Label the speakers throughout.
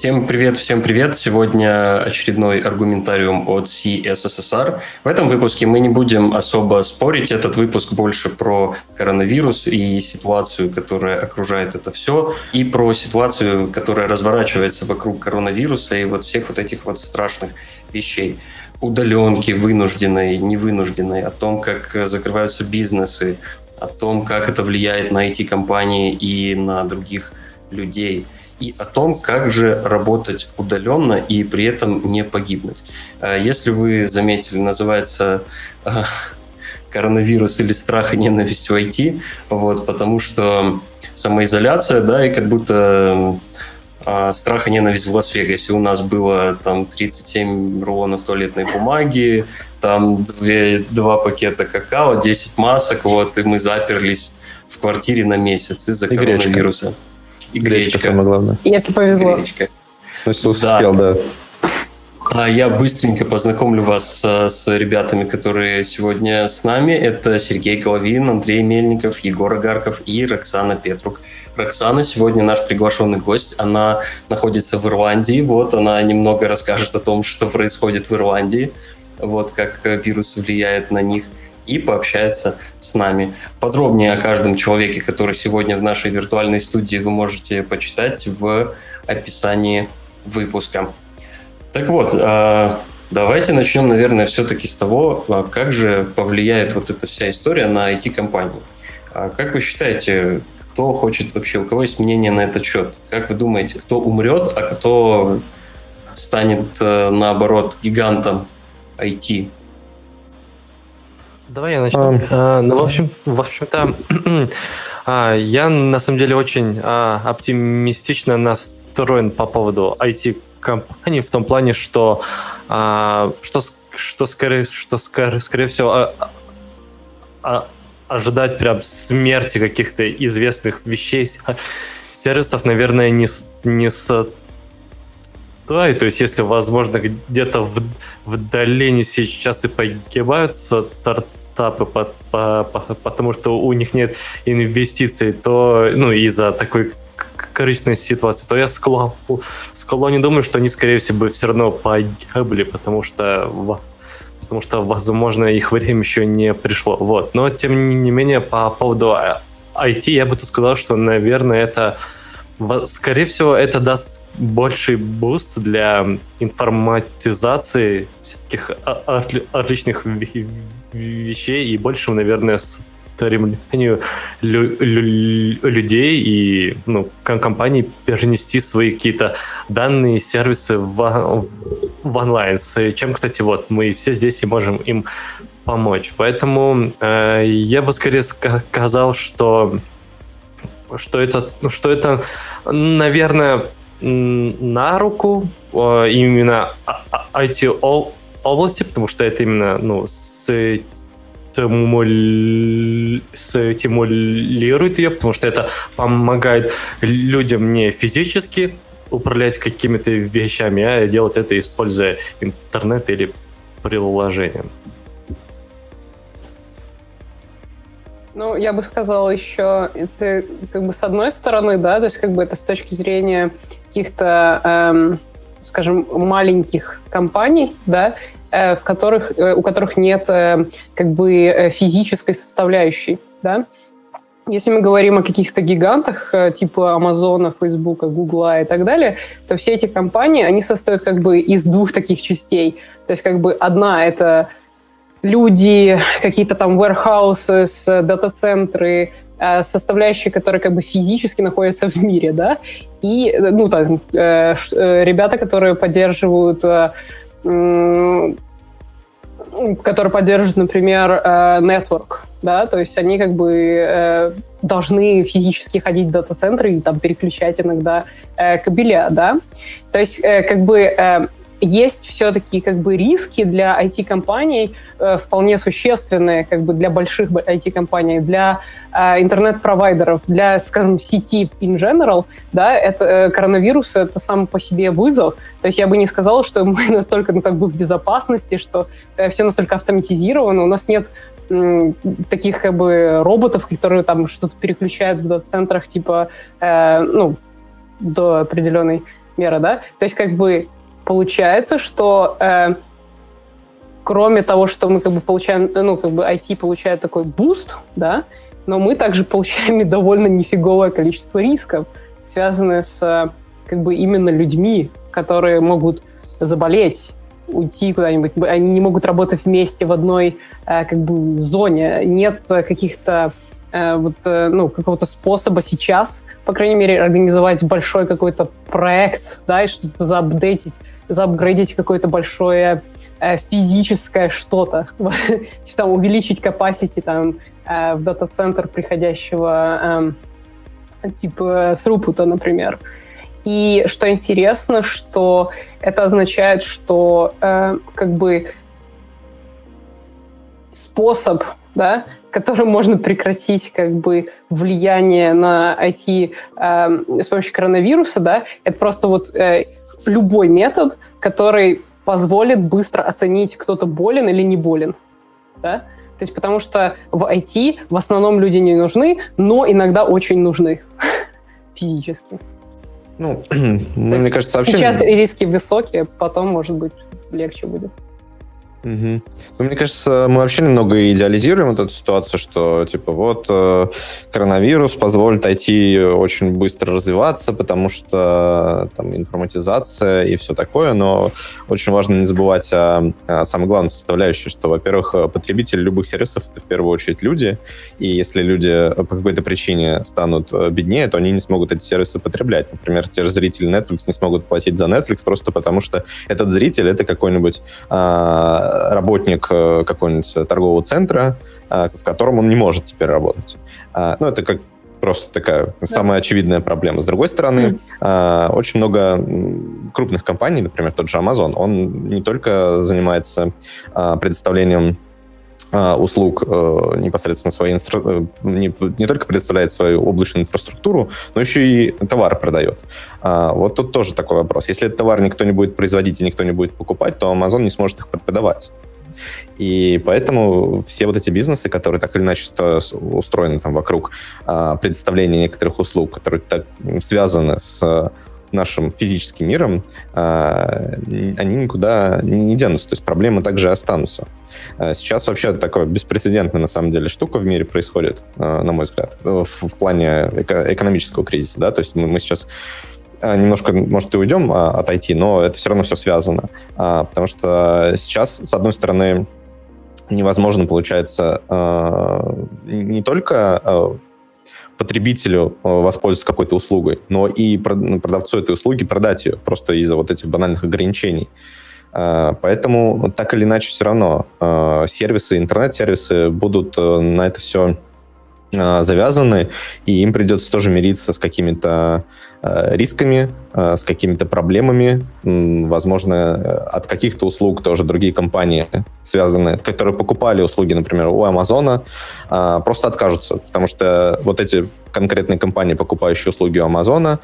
Speaker 1: Всем привет, всем привет. Сегодня очередной аргументариум от CSSR. В этом выпуске мы не будем особо спорить. Этот выпуск больше про коронавирус и ситуацию, которая окружает это все, и про ситуацию, которая разворачивается вокруг коронавируса и вот всех вот этих вот страшных вещей удаленки, вынужденной, невынужденной, о том, как закрываются бизнесы, о том, как это влияет на IT-компании и на других людей – и о том, как же работать удаленно и при этом не погибнуть. А если вы заметили, называется а, коронавирус или страх и ненависть в IT, вот, потому что самоизоляция, да, и как будто а, страх и ненависть в Лас-Вегасе. У нас было там 37 рулонов туалетной бумаги, там две, два пакета какао, 10 масок, вот, и мы заперлись в квартире на месяц из-за коронавируса. Гречка.
Speaker 2: И гречка. гречка самое главное.
Speaker 3: Если повезло. Гречка.
Speaker 2: То есть успел, да. да.
Speaker 1: А я быстренько познакомлю вас с, с ребятами, которые сегодня с нами. Это Сергей Головин, Андрей Мельников, Егор Агарков и Роксана Петрук. Роксана сегодня наш приглашенный гость. Она находится в Ирландии. Вот она немного расскажет о том, что происходит в Ирландии. Вот как вирус влияет на них – и пообщается с нами. Подробнее о каждом человеке, который сегодня в нашей виртуальной студии, вы можете почитать в описании выпуска. Так вот, а, давайте начнем, наверное, все-таки с того, а, как же повлияет вот эта вся история на IT-компании. А как вы считаете, кто хочет вообще, у кого есть мнение на этот счет? Как вы думаете, кто умрет, а кто станет, э, наоборот, гигантом IT?
Speaker 4: Давай я начну. Um, а, ну, в общем, в общем-то, а, я на самом деле очень а, оптимистично настроен по поводу IT-компаний в том плане, что, а, что, что, скорее, что скорее, скорее всего а, а, ожидать прям смерти каких-то известных вещей, сервисов, наверное, не, не да, и то есть если, возможно, где-то в, в долине сейчас и погибаются стартапы, по, по, по, потому что у них нет инвестиций, то, ну, из-за такой корыстной ситуации, то я склон, склонен думаю, что они, скорее всего, все равно погибли, потому что потому что, возможно, их время еще не пришло. Вот. Но, тем не менее, по поводу IT, я бы тут сказал, что, наверное, это Скорее всего, это даст больший буст для информатизации всяких отличных вещей и большего, наверное, стремлению людей и ну, компаний перенести свои какие-то данные, сервисы в, в онлайн, чем, кстати, вот мы все здесь и можем им помочь. Поэтому э, я бы скорее сказал, что что это, что это, наверное, на руку э, именно IT области, потому что это именно ну, с стимулирует ее, потому что это помогает людям не физически управлять какими-то вещами, а делать это, используя интернет или приложение.
Speaker 3: Ну, я бы сказала еще, это как бы с одной стороны, да, то есть как бы это с точки зрения каких-то, эм, скажем, маленьких компаний, да, э, в которых, э, у которых нет э, как бы физической составляющей, да. Если мы говорим о каких-то гигантах, типа Амазона, Фейсбука, Гугла и так далее, то все эти компании, они состоят как бы из двух таких частей. То есть как бы одна — это люди, какие-то там warehouses, дата-центры, составляющие, которые как бы физически находятся в мире, да, и, ну, там, э, э, ребята, которые поддерживают, которые поддерживают, например, network, да, то есть они как бы должны физически ходить в дата-центры и там переключать иногда кабеля, да, то есть как бы есть все-таки как бы риски для IT-компаний э, вполне существенные как бы для больших IT-компаний, для э, интернет-провайдеров, для, скажем, сети in general, да, это э, коронавирус это сам по себе вызов. То есть я бы не сказала, что мы настолько ну, как бы в безопасности, что э, все настолько автоматизировано, у нас нет таких как бы роботов, которые там что-то переключают в дата-центрах, типа, э, ну, до определенной меры, да? То есть как бы получается, что э, кроме того, что мы как бы получаем, ну, как бы IT получает такой буст, да, но мы также получаем и довольно нифиговое количество рисков, связанные с как бы именно людьми, которые могут заболеть, уйти куда-нибудь, они не могут работать вместе в одной э, как бы зоне, нет каких-то э, вот, э, ну, какого-то способа сейчас, по крайней мере, организовать большой какой-то проект, да, и что-то заапдейтить, заапгрейдить какое-то большое Э, физическое что-то, типа там увеличить capacity там э, в дата-центр приходящего э, типа throughput, например. И что интересно, что это означает, что э, как бы способ, да, которым можно прекратить как бы влияние на IT э, с помощью коронавируса, да, это просто вот э, любой метод, который позволит быстро оценить, кто-то болен или не болен. Да? То есть потому что в IT в основном люди не нужны, но иногда очень нужны физически.
Speaker 2: Ну, мне кажется, вообще...
Speaker 3: Сейчас риски высокие, потом, может быть, легче будет.
Speaker 2: Угу. Мне кажется, мы вообще немного идеализируем вот эту ситуацию, что типа вот э, коронавирус позволит IT очень быстро развиваться, потому что там информатизация и все такое, но очень важно не забывать о, о самой главной составляющей, что, во-первых, потребители любых сервисов это в первую очередь люди, и если люди по какой-то причине станут э, беднее, то они не смогут эти сервисы потреблять. Например, те же зрители Netflix не смогут платить за Netflix просто потому, что этот зритель это какой-нибудь э, работник э, какого-нибудь торгового центра, э, в котором он не может теперь работать. А, ну, это как просто такая да. самая очевидная проблема. С другой стороны, mm. очень много крупных компаний, например, тот же Amazon, он не только занимается предоставлением услуг непосредственно своей инстру... не, не только предоставляет свою облачную инфраструктуру, но еще и товар продает. Вот тут тоже такой вопрос. Если этот товар никто не будет производить и никто не будет покупать, то Amazon не сможет их продавать. И поэтому все вот эти бизнесы, которые так или иначе устроены там вокруг а, предоставления некоторых услуг, которые так связаны с нашим физическим миром, а, они никуда не денутся. То есть проблемы также останутся. А сейчас вообще такая беспрецедентная на самом деле штука в мире происходит, на мой взгляд, в, в плане экономического кризиса. Да? То есть мы, мы сейчас а, немножко, может, и уйдем а, от IT, но это все равно все связано. А, потому что сейчас, с одной стороны, невозможно, получается, не только потребителю воспользоваться какой-то услугой, но и ну, продавцу этой услуги продать ее просто из-за вот этих банальных ограничений. Поэтому так или иначе все равно сервисы, интернет-сервисы будут на это все завязаны, и им придется тоже мириться с какими-то Э, рисками, э, с какими-то проблемами. Возможно, э, от каких-то услуг тоже другие компании, связанные, которые покупали услуги, например, у Амазона, просто откажутся, потому что вот эти конкретные компании, покупающие услуги у Амазона,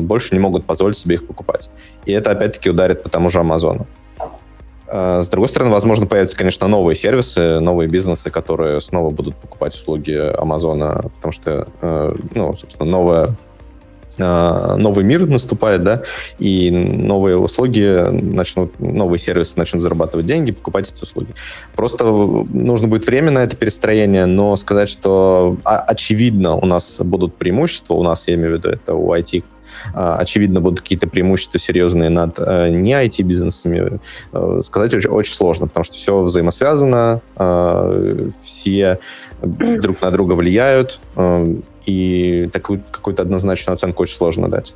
Speaker 2: больше не могут позволить себе их покупать. И это опять-таки ударит по тому же Амазону. С другой стороны, возможно, появятся, конечно, новые сервисы, новые бизнесы, которые снова будут покупать услуги Амазона, потому что, ну, собственно, новая а, новый мир наступает, да, и новые услуги начнут, новые сервисы начнут зарабатывать деньги, покупать эти услуги. Просто нужно будет время на это перестроение, но сказать, что очевидно у нас будут преимущества, у нас, я имею в виду, это у IT а, очевидно, будут какие-то преимущества серьезные над э, не IT-бизнесами, э, сказать очень, очень сложно, потому что все взаимосвязано, э, все друг на друга влияют, и такую какую-то однозначную оценку очень сложно дать.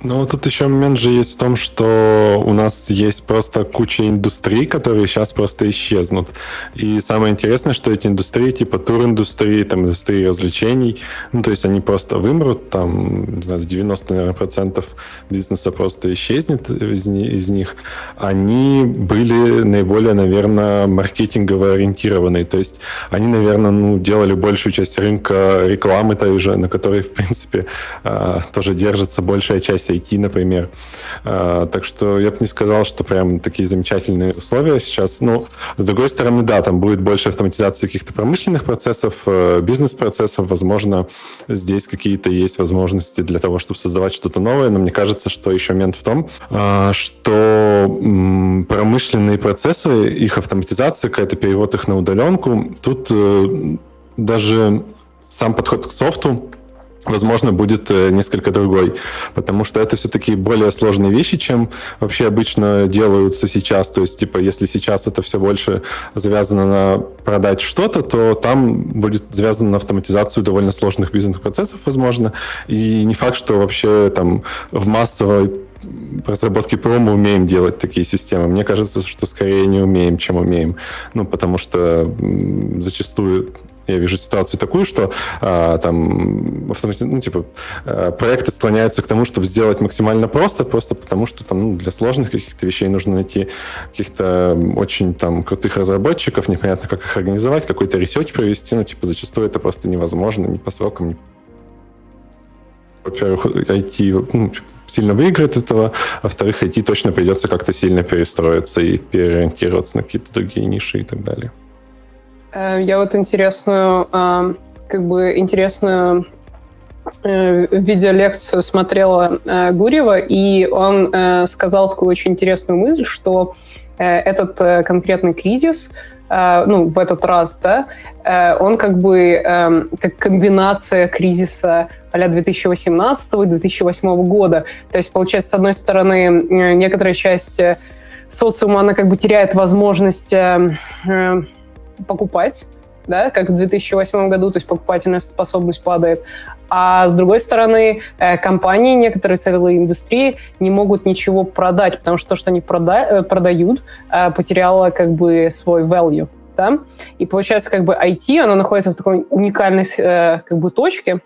Speaker 5: Ну, тут еще момент же есть в том, что у нас есть просто куча индустрий, которые сейчас просто исчезнут. И самое интересное, что эти индустрии, типа тур-индустрии, там, индустрии развлечений, ну, то есть они просто вымрут, там, не знаю, 90, наверное, процентов бизнеса просто исчезнет из, из них. Они были наиболее, наверное, маркетингово ориентированные. То есть они, наверное, ну, делали большую часть рынка рекламы той же, на которой, в принципе, а, тоже держится большая часть IT, например. А, так что я бы не сказал, что прям такие замечательные условия сейчас. Ну, с другой стороны, да, там будет больше автоматизации каких-то промышленных процессов, э, бизнес-процессов. Возможно, здесь какие-то есть возможности для того, чтобы создавать что-то новое. Но мне кажется, что еще момент в том, а, что промышленные процессы, их автоматизация, какая-то перевод их на удаленку, тут э, даже сам подход к софту возможно, будет э, несколько другой, потому что это все-таки более сложные вещи, чем вообще обычно делаются сейчас. То есть, типа, если сейчас это все больше завязано на продать что-то, то там будет завязано на автоматизацию довольно сложных бизнес-процессов, возможно, и не факт, что вообще там в массовой разработке ПО мы умеем делать такие системы. Мне кажется, что скорее не умеем, чем умеем. Ну, потому что зачастую я вижу ситуацию такую, что а, там ну, типа, а, проекты склоняются к тому, чтобы сделать максимально просто, просто потому что там ну, для сложных каких-то вещей нужно найти каких-то очень там крутых разработчиков, непонятно, как их организовать, какой-то research провести, ну, типа, зачастую это просто невозможно, ни по срокам, ни во-первых, IT ну, сильно выиграет этого, а во-вторых, IT точно придется как-то сильно перестроиться и переориентироваться на какие-то другие ниши и так далее.
Speaker 3: Э, я вот интересную, э, как бы интересную э, видеолекцию смотрела Гурьева, и он сказал такую очень интересную мысль, что этот конкретный кризис, ну, в этот раз, да, он как бы как комбинация кризиса а 2018 и 2008 года. То есть, получается, с одной стороны, некоторая часть социума, она как бы теряет возможность покупать, да, как в 2008 году, то есть покупательная способность падает. А с другой стороны, э, компании, некоторые целые индустрии не могут ничего продать, потому что то, что они прода э, продают, э, потеряло как бы свой value. Да? И получается, как бы IT, оно находится в такой уникальной как бы точке,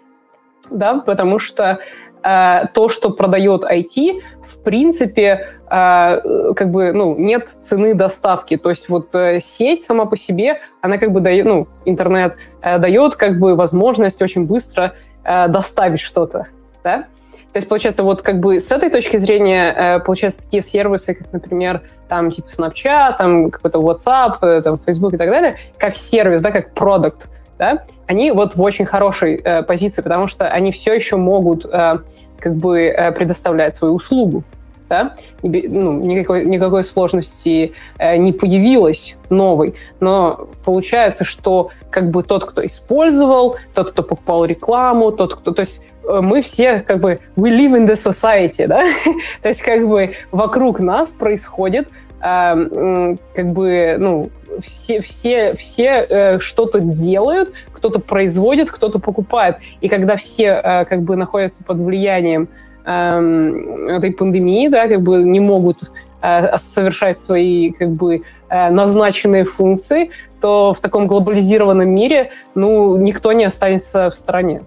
Speaker 3: да, потому что то, что продает IT, в принципе, э, как бы, ну, нет цены доставки. То есть вот э, сеть сама по себе, она как бы дает, ну, интернет э, дает как бы возможность очень быстро э, доставить что-то, да? То есть, получается, вот как бы с этой точки зрения, э, получается, такие сервисы, как, например, там, типа Snapchat, там, какой-то WhatsApp, э, там, Facebook и так далее, как сервис, да, как продукт, да, они вот в очень хорошей э, позиции, потому что они все еще могут э, как бы э, предоставлять свою услугу. Да? Ну, никакой, никакой сложности э, не появилось новой, но получается, что как бы тот, кто использовал, тот, кто покупал рекламу, тот, кто... То есть э, мы все как бы we live in the society, да? То есть как бы вокруг нас происходит как бы, ну, все, все, все э, что-то делают, кто-то производит, кто-то покупает. И когда все э, как бы находятся под влиянием э, этой пандемии, да, как бы не могут э, совершать свои как бы э, назначенные функции, то в таком глобализированном мире, ну, никто не останется в стороне.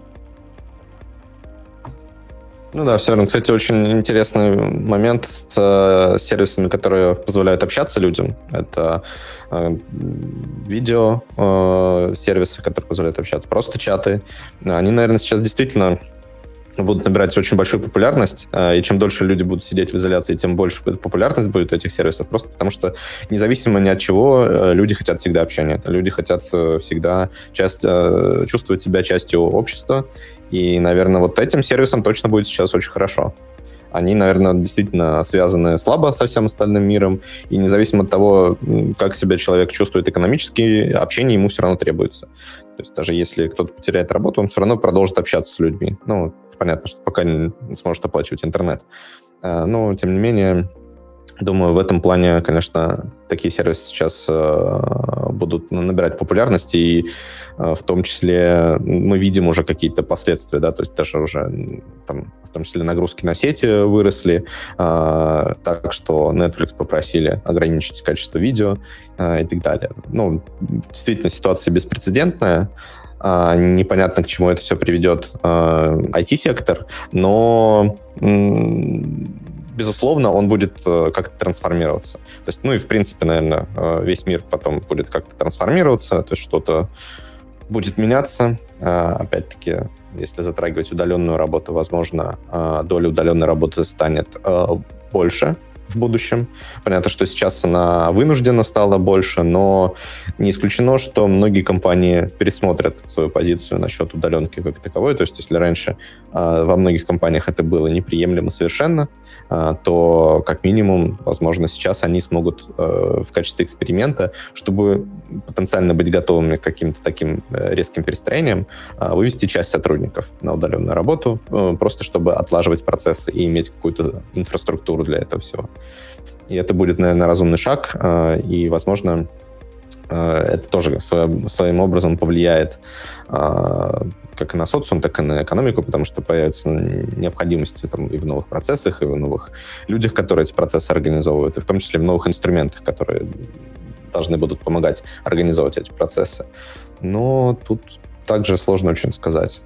Speaker 2: Ну да, все равно. Кстати, очень интересный момент с э, сервисами, которые позволяют общаться людям. Это э, видео э, сервисы, которые позволяют общаться, просто чаты. Они, наверное, сейчас действительно будут набирать очень большую популярность, э, и чем дольше люди будут сидеть в изоляции, тем больше популярность будет у этих сервисов, просто потому что независимо ни от чего, э, люди хотят всегда общения, люди хотят э, всегда часть, чувствовать себя частью общества, и, наверное, вот этим сервисом точно будет сейчас очень хорошо они, наверное, действительно связаны слабо со всем остальным миром, и независимо от того, как себя человек чувствует экономически, общение ему все равно требуется. То есть даже если кто-то потеряет работу, он все равно продолжит общаться с людьми. Ну, понятно, что пока не сможет оплачивать интернет. А, но, тем не менее, Думаю, в этом плане, конечно, такие сервисы сейчас э, будут набирать популярность, и э, в том числе мы видим уже какие-то последствия, да, то есть даже уже там, в том числе нагрузки на сети выросли, э, так что Netflix попросили ограничить качество видео и так далее. Ну, действительно, ситуация беспрецедентная, непонятно, к чему это все приведет IT-сектор, но безусловно, он будет uh, как-то трансформироваться. То есть, ну и в принципе, наверное, весь мир потом будет как-то трансформироваться, то есть что-то будет меняться, опять-таки, если затрагивать удаленную работу, возможно, доля удаленной работы станет больше, в будущем. Понятно, что сейчас она вынуждена стала больше, но не исключено, что многие компании пересмотрят свою позицию насчет удаленки как таковой. То есть, если раньше э, во многих компаниях это было неприемлемо совершенно, э, то как минимум, возможно, сейчас они смогут э, в качестве эксперимента, чтобы потенциально быть готовыми к каким-то таким э, резким перестроениям, э, вывести часть сотрудников на удаленную работу, э, просто чтобы отлаживать процессы и иметь какую-то инфраструктуру для этого всего. И это будет, наверное, разумный шаг, э, и, возможно, э, это тоже своим, образом повлияет э, как и на социум, так и на экономику, потому что появится необходимость там, и в новых процессах, и в новых людях, которые эти процессы организовывают, и в том числе в новых инструментах, которые должны будут помогать организовывать эти процессы. Но тут также сложно очень сказать.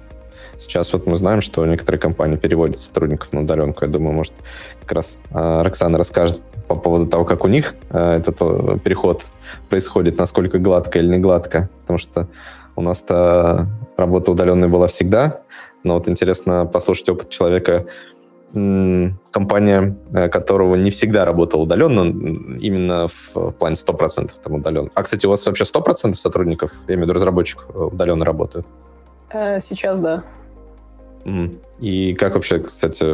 Speaker 2: Сейчас вот мы знаем, что некоторые компании переводят сотрудников на удаленку. Я думаю, может, как раз э, Роксана расскажет по поводу того, как у них э, этот э, переход происходит, насколько гладко или не гладко. Потому что у нас-то работа удаленная была всегда, но вот интересно послушать опыт человека, компания, которого не всегда работала удаленно, именно в плане 100% там удаленно. А, кстати, у вас вообще 100% сотрудников, я имею в виду разработчиков, удаленно работают?
Speaker 3: Сейчас, да.
Speaker 2: И как вообще, кстати,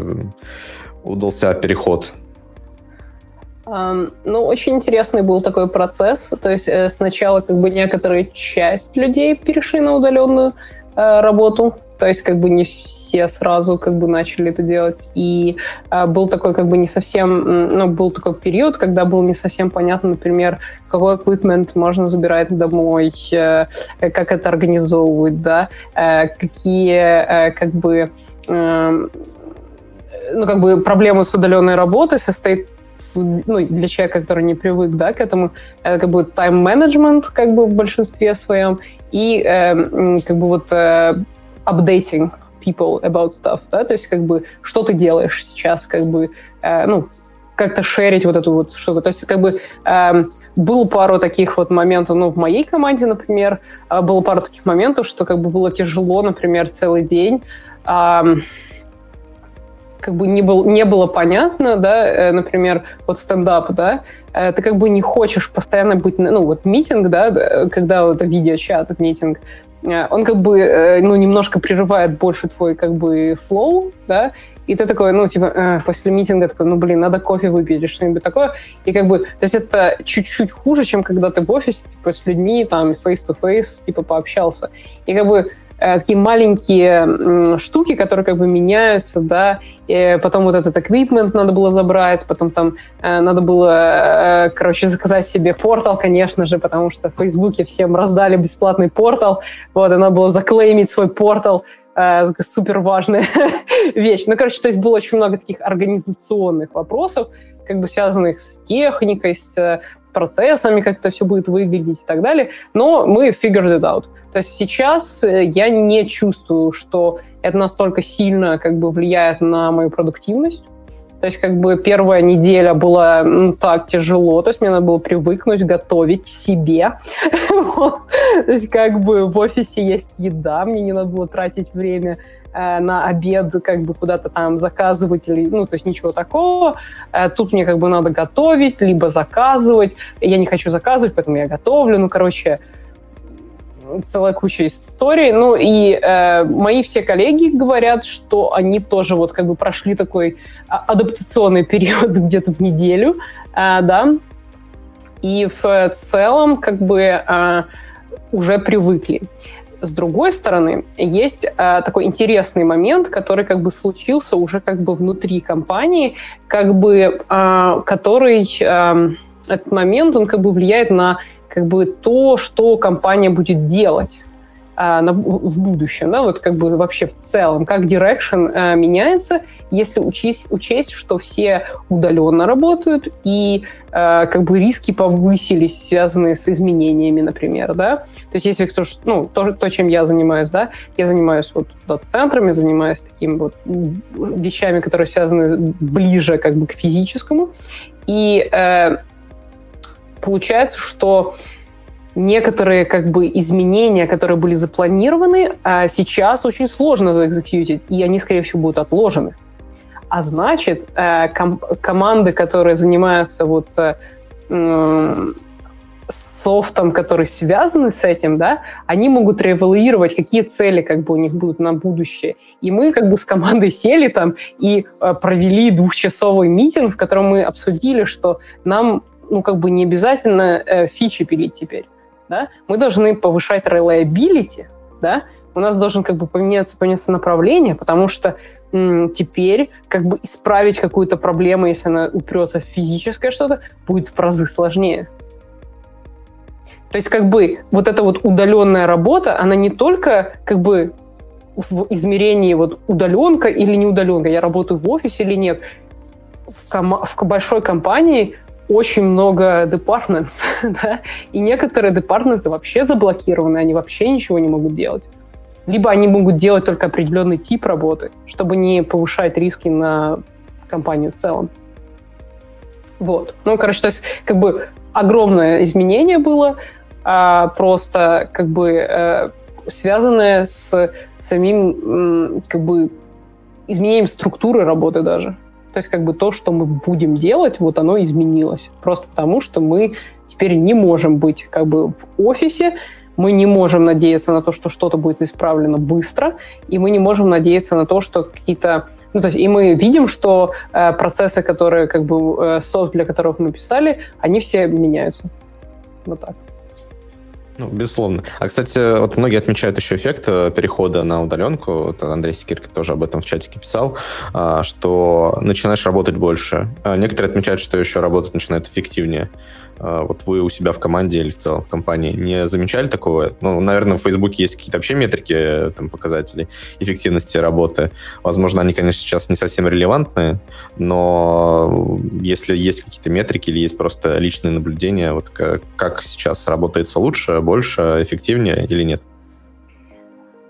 Speaker 2: удался переход?
Speaker 3: Um, ну, очень интересный был такой процесс. То есть э, сначала как бы некоторая часть людей перешли на удаленную э, работу, то есть как бы не все сразу как бы начали это делать. И э, был такой как бы не совсем, ну, был такой период, когда было не совсем понятно, например, какой equipment можно забирать домой, э, как это организовывать, да, э, какие э, как бы э, ну, как бы проблема с удаленной работой состоит ну, для человека, который не привык, да, к этому, это как бы тайм-менеджмент, как бы в большинстве своем, и э, как бы вот э, updating people about stuff, да, то есть как бы что ты делаешь сейчас, как бы, э, ну, как-то шерить вот эту вот штуку. То есть как бы э, было пару таких вот моментов, ну, в моей команде, например, э, было пару таких моментов, что как бы было тяжело, например, целый день, э, как бы не, был, не было понятно, да, э, например, вот стендап, да, э, ты как бы не хочешь постоянно быть, ну, вот митинг, да, когда вот видеочат, митинг, Э, он как бы, э, ну, немножко прерывает больше твой, как бы, флоу, да, и ты такой, ну, типа, э, после митинга такой, ну, блин, надо кофе выпить или что-нибудь такое. И как бы, то есть это чуть-чуть хуже, чем когда ты в офисе, типа, с людьми, там, face-to-face, типа, пообщался. И как бы э, такие маленькие э, штуки, которые как бы меняются, да, и потом вот этот equipment надо было забрать, потом там э, надо было, э, короче, заказать себе портал, конечно же, потому что в Фейсбуке всем раздали бесплатный портал, вот, и надо было заклеймить свой портал, э, супер важная вещь. Ну, короче, то есть было очень много таких организационных вопросов, как бы связанных с техникой, с э, процессами, как это все будет выглядеть и так далее. Но мы figured it out. То есть сейчас э, я не чувствую, что это настолько сильно как бы влияет на мою продуктивность. То есть как бы первая неделя была ну, так тяжело, то есть мне надо было привыкнуть готовить себе. То есть как бы в офисе есть еда, мне не надо было тратить время э, на обед, как бы куда-то там заказывать, или, ну, то есть ничего такого. Э, тут мне как бы надо готовить, либо заказывать. Я не хочу заказывать, поэтому я готовлю. Ну, короче, целая куча историй. Ну и э, мои все коллеги говорят, что они тоже вот как бы прошли такой а, адаптационный период где-то в неделю, э, да, и в целом как бы э, уже привыкли. С другой стороны, есть э, такой интересный момент, который как бы случился уже как бы внутри компании, как бы, э, который э, этот момент, он как бы влияет на как бы то, что компания будет делать а, в будущем, да, вот как бы вообще в целом, как direction а, меняется, если учесть, учесть, что все удаленно работают и а, как бы риски повысились, связанные с изменениями, например, да. То есть если кто, ну, то, то, чем я занимаюсь, да, я занимаюсь вот дата-центрами, занимаюсь такими вот вещами, которые связаны ближе как бы к физическому, и э, получается, что некоторые как бы изменения, которые были запланированы, а сейчас очень сложно заэкзекьютить, и они, скорее всего, будут отложены. А значит, э, ком- команды, которые занимаются вот э, софтом, которые связаны с этим, да, они могут реэвалуировать, какие цели как бы у них будут на будущее. И мы как бы с командой сели там и э, провели двухчасовой митинг, в котором мы обсудили, что нам ну как бы не обязательно э, фичи пилить теперь, да, мы должны повышать reliability, да, у нас должен как бы поменяться, поменяться направление, потому что м, теперь как бы исправить какую-то проблему, если она упрется в физическое что-то, будет в разы сложнее. То есть как бы вот эта вот удаленная работа, она не только как бы в измерении вот удаленка или не удаленка, я работаю в офисе или нет. В, ком- в большой компании очень много departments, да, и некоторые departments вообще заблокированы, они вообще ничего не могут делать либо они могут делать только определенный тип работы, чтобы не повышать риски на компанию в целом. Вот. Ну, короче, то есть, как бы огромное изменение было, а, просто как бы а, связанное с самим как бы изменением структуры работы даже. То есть как бы то, что мы будем делать, вот оно изменилось. Просто потому, что мы теперь не можем быть как бы в офисе, мы не можем надеяться на то, что что-то будет исправлено быстро, и мы не можем надеяться на то, что какие-то... Ну, то есть, и мы видим, что э, процессы, которые, как бы, э, софт, для которых мы писали, они все меняются. Вот так.
Speaker 2: Ну, безусловно. А, кстати, вот многие отмечают еще эффект э, перехода на удаленку. Вот Андрей Секирки тоже об этом в чатике писал, а, что начинаешь работать больше. А некоторые отмечают, что еще работать начинает эффективнее. А, вот вы у себя в команде или в целом в компании не замечали такого? Ну, наверное, в Фейсбуке есть какие-то вообще метрики, там, показатели эффективности работы. Возможно, они, конечно, сейчас не совсем релевантны, но если есть какие-то метрики или есть просто личные наблюдения, вот как, сейчас работается лучше, больше, эффективнее или нет?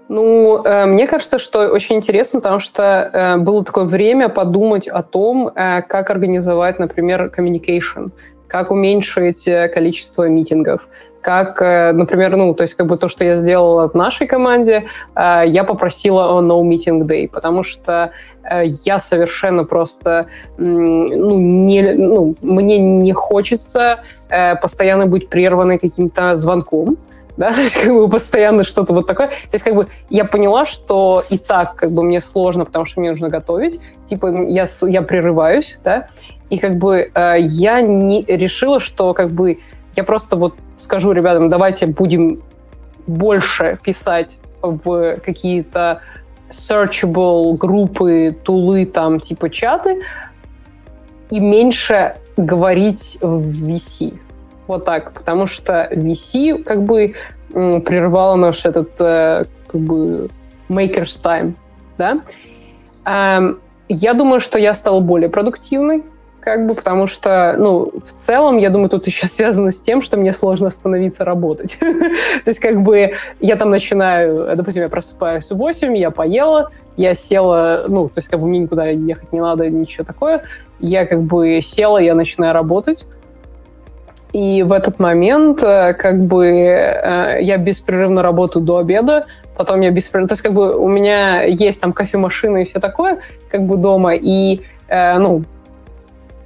Speaker 3: Ну, э, мне кажется, что очень интересно, потому что э, было такое время подумать о том, э, как организовать, например, communication как уменьшить э, количество митингов, как, э, например, ну, то есть как бы то, что я сделала в нашей команде, э, я попросила о no meeting day, потому что я совершенно просто, ну, не, ну, мне не хочется постоянно быть прерванной каким-то звонком, да, то есть как бы постоянно что-то вот такое. То есть как бы я поняла, что и так как бы мне сложно, потому что мне нужно готовить, типа я, я прерываюсь, да, и как бы э, я не решила, что как бы я просто вот скажу ребятам, давайте будем больше писать в какие-то searchable группы, тулы, там, типа чаты, и меньше говорить в VC. Вот так, потому что VC как бы прервало наш этот э, как бы maker's time, да. Эм, я думаю, что я стала более продуктивной, как бы, потому что, ну, в целом, я думаю, тут еще связано с тем, что мне сложно остановиться работать. То есть, как бы, я там начинаю, допустим, я просыпаюсь в 8, я поела, я села, ну, то есть, как бы, мне никуда ехать не надо, ничего такое. Я, как бы, села, я начинаю работать. И в этот момент, э, как бы, э, я беспрерывно работаю до обеда, потом я беспрерывно... То есть, как бы, у меня есть там кофемашина и все такое, как бы, дома, и, э, ну,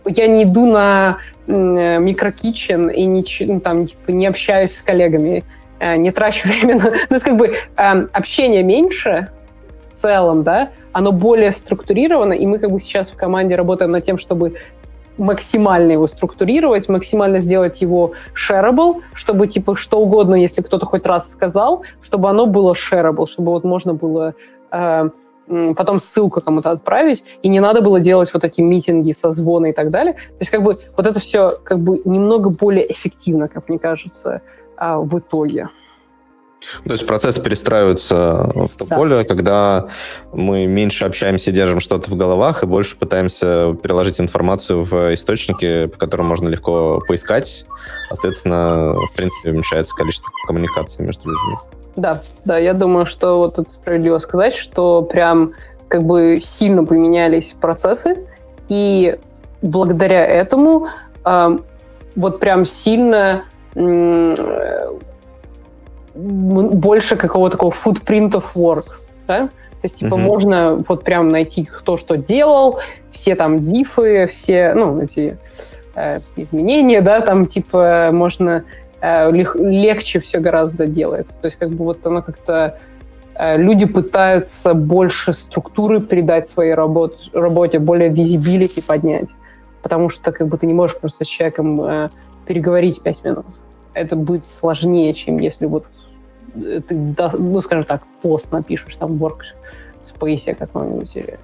Speaker 3: я не иду на микрокитчен и не, ну, там, типа, не общаюсь с коллегами, э, не трачу время на... Ну, есть, как бы, эм, общение меньше в целом, да, оно более структурировано, и мы как бы сейчас в команде работаем над тем, чтобы максимально его структурировать, максимально сделать его shareable, чтобы, типа, что угодно, если кто-то хоть раз сказал, чтобы оно было shareable, чтобы вот можно было э, потом ссылку кому-то отправить, и не надо было делать вот эти митинги, созвоны и так далее. То есть как бы вот это все как бы немного более эффективно, как мне кажется, а, в итоге.
Speaker 2: То есть процесс перестраивается в то да. поле, когда мы меньше общаемся, держим что-то в головах и больше пытаемся переложить информацию в источники, по которым можно легко поискать. Соответственно, в принципе, уменьшается количество коммуникаций между людьми.
Speaker 3: Да, да, я думаю, что вот это справедливо сказать, что прям как бы сильно поменялись процессы, и благодаря этому э, вот прям сильно э, больше какого-то такого footprint of work, да? То есть, типа, mm-hmm. можно вот прям найти, кто что делал, все там дифы, все, ну, эти э, изменения, да, там, типа, можно легче все гораздо делается. То есть, как бы вот оно как-то э, люди пытаются больше структуры придать своей работ- работе, более визибилити поднять. Потому что как бы ты не можешь просто с человеком э, переговорить пять минут. Это будет сложнее, чем если вот э, ты, ну, скажем так, пост напишешь, там, work, спейсе каком-нибудь или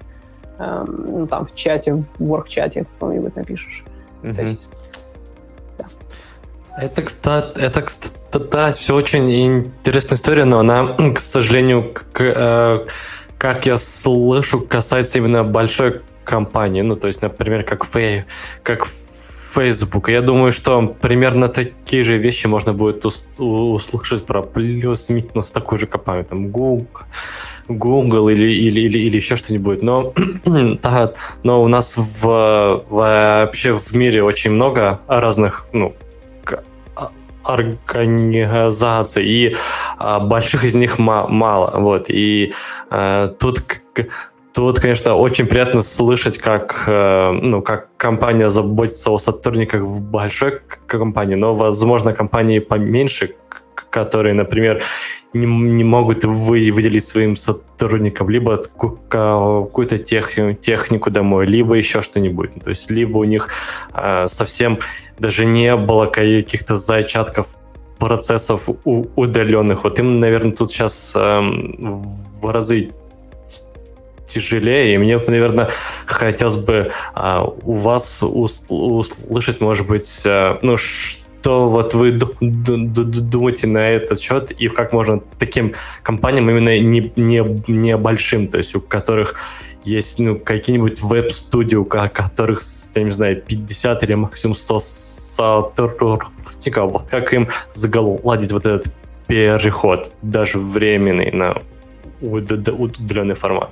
Speaker 3: эм, ну, там в чате, в ворк-чате каком-нибудь напишешь. Mm-hmm. То есть.
Speaker 4: Это, кстати, это, кстати, да, все очень интересная история, но она, к сожалению, к, э, как я слышу, касается именно большой компании. Ну, то есть, например, как, фей, как Facebook. Я думаю, что примерно такие же вещи можно будет услышать про плюс-минус такую же компанию, там Google, Google или, или, или, или еще что-нибудь. Но, да, но у нас в, вообще в мире очень много разных ну, организаций, и а, больших из них мало. Вот. И а, тут Тут, конечно, очень приятно слышать, как, э, ну, как компания заботится о сотрудниках в большой компании, но, возможно, компании поменьше, которые, например, не, не могут вы, выделить своим сотрудникам либо какую-то тех, технику домой, либо еще что-нибудь. То есть либо у них э, совсем даже не было каких-то зачатков процессов удаленных. Вот им, наверное, тут сейчас э, в разы тяжелее. И мне, наверное, хотелось бы а, у вас услышать, может быть, а, ну, что вот вы думаете на этот счет и как можно таким компаниям именно не, не, не большим, то есть у которых есть ну, какие-нибудь веб-студии, у которых, я не знаю, 50 или максимум 100 сотрудников, вот как им заголадить вот этот переход, даже временный, на удаленный формат?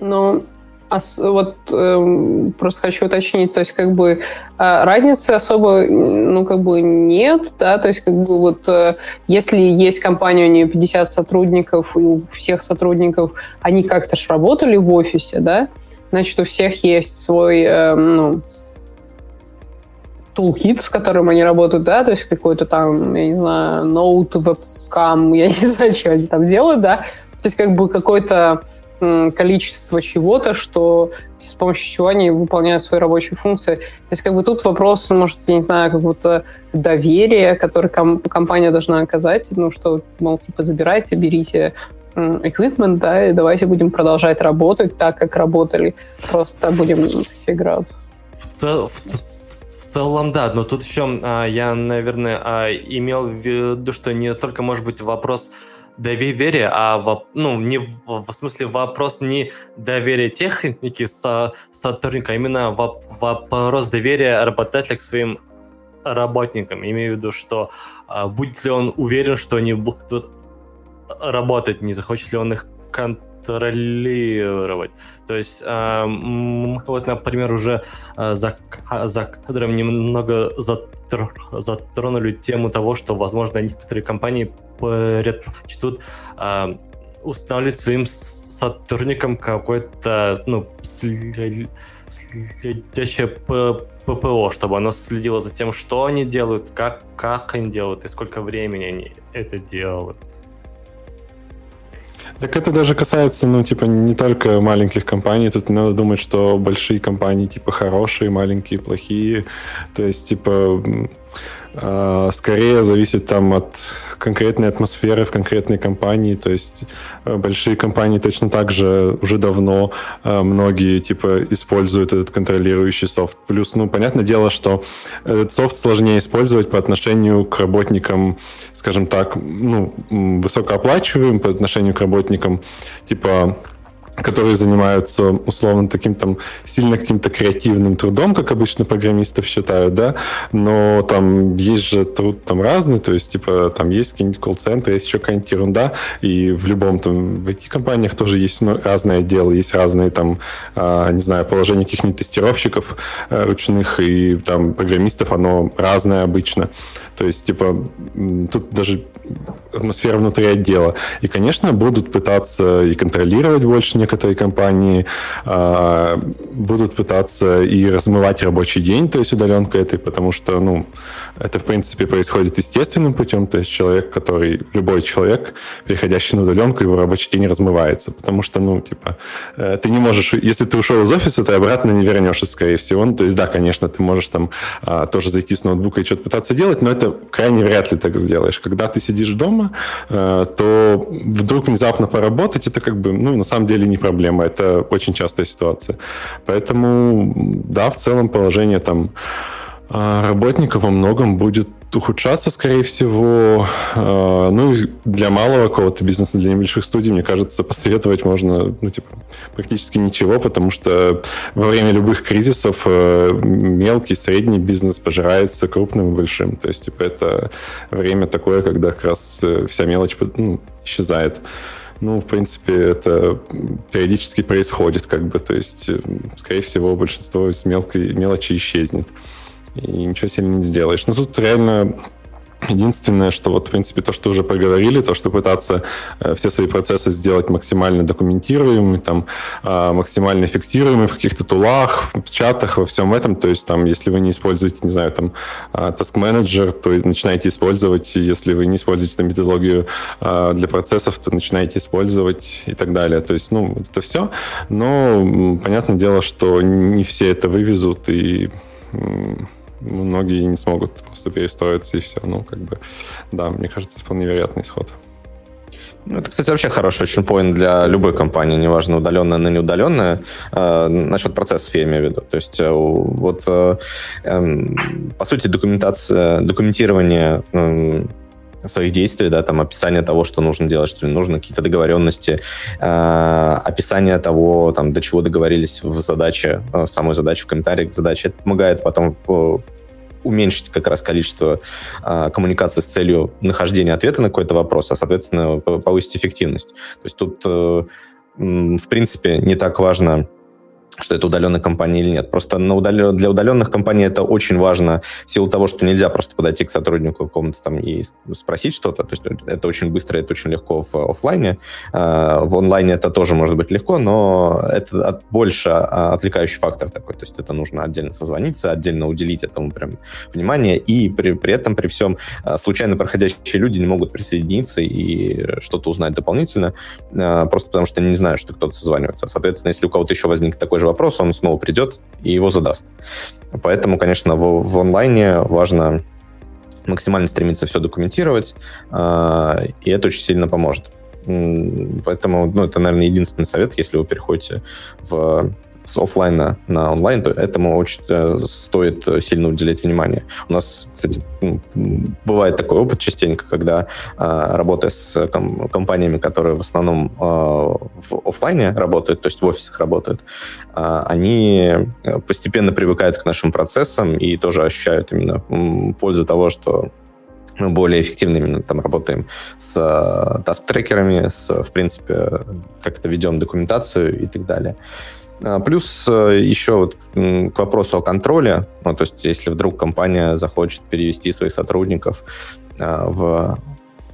Speaker 3: Ну, а вот э, просто хочу уточнить, то есть как бы э, разницы особо, ну как бы нет, да, то есть как бы вот э, если есть компания, у нее 50 сотрудников, и у всех сотрудников они как-то ж работали в офисе, да, значит, у всех есть свой, э, ну, toolkit, с которым они работают, да, то есть какой-то там, я не знаю, ноут, вебкам, я не знаю, что они там делают, да, то есть как бы какой-то количество чего-то, что с помощью чего они выполняют свои рабочие функции. То есть как бы тут вопрос, может, я не знаю, как будто доверие, которое ком- компания должна оказать, ну что, мол, типа, забирайте, берите equipment, да, и давайте будем продолжать работать так, как работали, просто будем фиграть.
Speaker 4: В, цел, в, в целом, да, но тут еще а, я, наверное, а, имел в виду, что не только может быть вопрос доверие, а в, ну, не в, смысле вопрос не доверия техники со, сотрудника, а именно вопрос доверия работодателя к своим работникам. Имею в виду, что а, будет ли он уверен, что они будут работать, не захочет ли он их контролировать. То есть, э, вот, например, уже э, за, за кадром немного затр, затронули тему того, что, возможно, некоторые компании предпочтут устанавливать своим сотрудникам какой-то ну, следящее ППО, чтобы оно следило за тем, что они делают, как, как они делают и сколько времени они это делают.
Speaker 5: Так это даже касается, ну, типа, не только маленьких компаний. Тут надо думать, что большие компании, типа, хорошие, маленькие, плохие. То есть, типа, скорее зависит там от конкретной атмосферы в конкретной компании. То есть э, большие компании точно так же уже давно э, многие типа используют этот контролирующий софт. Плюс, ну, понятное дело, что этот софт сложнее использовать по отношению к работникам, скажем так, ну, высокооплачиваемым по отношению к работникам, типа которые занимаются условно таким там сильно каким-то креативным трудом, как обычно программистов считают, да, но там есть же труд там разный, то есть типа там есть какие-нибудь колл-центры, есть еще какая-нибудь ерунда, и в любом там в IT-компаниях тоже есть ну, разные отделы, есть разные там, а, не знаю, положения каких-нибудь тестировщиков а, ручных и там программистов, оно разное обычно. То есть, типа, тут даже атмосфера внутри отдела. И, конечно, будут пытаться и контролировать больше некоторые компании, а, будут пытаться и размывать рабочий день, то есть удаленка этой, потому что, ну, это, в принципе, происходит естественным путем, то есть человек, который, любой человек, переходящий на удаленку, его рабочий день размывается, потому что, ну, типа, э, ты не можешь, если ты ушел из офиса, ты обратно не вернешься, скорее всего. Ну, то есть, да, конечно, ты можешь там а, тоже зайти с ноутбука и что-то пытаться делать, но это крайне вряд ли так сделаешь. Когда ты сидишь дома, э, то вдруг внезапно поработать, это как бы, ну, на самом деле не проблема, это очень частая ситуация. Поэтому, да, в целом положение там а, работников во многом будет ухудшаться, скорее всего. А, ну, для малого какого-то бизнеса, для небольших студий, мне кажется, посоветовать можно, ну, типа, практически ничего, потому что во время любых кризисов э, мелкий, средний бизнес пожирается крупным и большим. То есть, типа, это время такое, когда как раз э, вся мелочь ну, исчезает. Ну, в принципе, это периодически происходит, как бы, то есть, э, скорее всего, большинство из мелкой мелочи исчезнет и ничего сильно не сделаешь. Но тут реально Единственное, что вот, в принципе, то, что уже поговорили, то, что пытаться э, все свои процессы сделать максимально документируемыми, там, э, максимально фиксируемыми в каких-то тулах, в чатах, во всем этом. То есть, там, если вы не используете, не знаю, там, э, Task Manager, то начинаете использовать. Если вы не используете там, методологию э, для процессов, то начинаете использовать и так далее. То есть, ну, это все. Но, понятное дело, что не все это вывезут, и многие не смогут просто перестроиться и все. Ну, как бы, да, мне кажется, вполне вероятный исход.
Speaker 2: Ну, это, кстати, вообще хороший очень поинт для любой компании, неважно, удаленная или неудаленная, э, насчет процессов я имею в виду. То есть э, вот, э, э, по сути, документация, документирование э, своих действий, да, там описание того, что нужно делать, что не нужно, какие-то договоренности, э, описание того, там, до чего договорились в задаче, э, в самой задаче, в комментариях к задаче. Это помогает потом э, уменьшить как раз количество э, коммуникаций с целью нахождения ответа на какой-то вопрос, а, соответственно, повысить эффективность. То есть тут, э, в принципе, не так важно что это удаленная компания или нет. Просто на удал... для удаленных компаний это очень важно в силу того, что нельзя просто подойти к сотруднику какому-то там и спросить что-то. То есть это очень быстро, это очень легко в офлайне. А, в онлайне это тоже может быть легко, но это от, больше а, отвлекающий фактор такой. То есть это нужно отдельно созвониться, отдельно уделить этому прям внимание. И при, при этом, при всем, а, случайно проходящие люди не могут присоединиться и что-то узнать дополнительно, просто потому что они не знают, что кто-то созванивается. Соответственно, если у кого-то еще возник такой же вопрос, он снова придет и его задаст. Поэтому, конечно, в, в онлайне важно максимально стремиться все документировать, э, и это очень сильно поможет. Поэтому, ну, это, наверное, единственный совет, если вы переходите в с офлайна на онлайн, то этому очень э, стоит сильно уделять внимание. У нас, кстати, ну, бывает такой опыт частенько, когда а, работая с компаниями, которые в основном в офлайне работают, то есть в офисах работают, они э, постепенно привыкают к нашим процессам и тоже ощущают именно пользу того, что мы более эффективно именно там работаем с таск-трекерами, с, в принципе, как-то ведем документацию и так далее. А, плюс э, еще вот к вопросу о контроле, ну, то есть если вдруг компания захочет перевести своих сотрудников а, в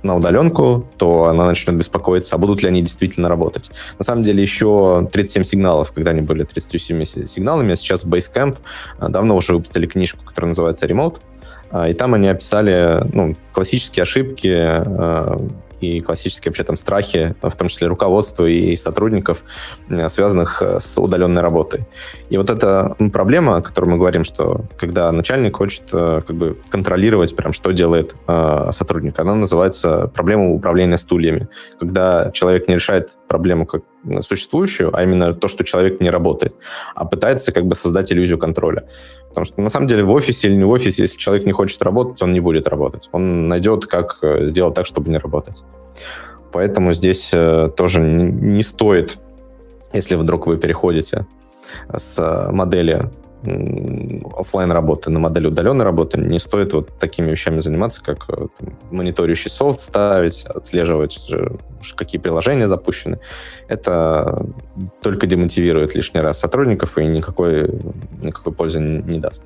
Speaker 2: на удаленку, то она начнет беспокоиться, а будут ли они действительно работать. На самом деле еще 37 сигналов, когда они были 37 сигналами, а сейчас Basecamp а, давно уже выпустили книжку, которая называется Remote, и там они описали ну, классические ошибки и классические вообще там страхи, в том числе руководства и сотрудников, э, связанных э, с удаленной работой. И вот эта проблема, о которой мы говорим, что когда начальник хочет э, как бы контролировать прям, что делает сотрудник, она называется проблема управления стульями. Когда человек не решает проблему как существующую, а именно то, что человек не работает, а пытается как бы создать иллюзию контроля. Потому что на самом деле в офисе или не в офисе, если человек не хочет работать, он не будет работать. Он найдет, как э, сделать так, чтобы не работать. Поэтому здесь э, тоже не стоит если вдруг вы переходите с модели офлайн работы на модель удаленной работы, не стоит вот такими вещами заниматься, как э, там, мониторящий софт ставить, отслеживать, какие приложения запущены. Это только демотивирует лишний раз сотрудников и никакой, никакой пользы не даст.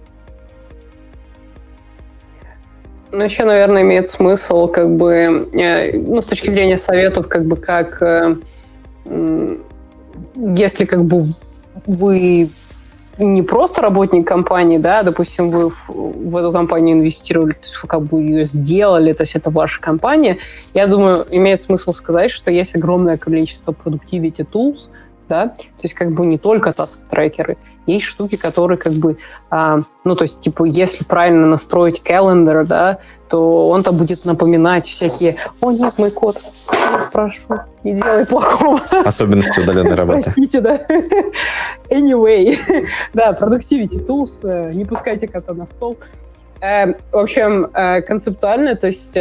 Speaker 3: Ну, еще, наверное, имеет смысл, как бы, э, ну, с точки зрения советов, как бы, как, э, если, как бы, вы не просто работник компании, да, допустим, вы в, в эту компанию инвестировали, то есть вы как бы ее сделали, то есть это ваша компания, я думаю, имеет смысл сказать, что есть огромное количество productivity tools, да, то есть как бы не только task-трекеры, есть штуки, которые как бы, а, ну, то есть, типа, если правильно настроить календар, да, то он-то будет напоминать всякие, о, нет, мой код, прошу, не делай плохого.
Speaker 2: Особенности удаленной работы.
Speaker 3: Простите, да. Anyway, да, productivity tools, э, не пускайте кота на стол. Э, в общем, э, концептуально, то есть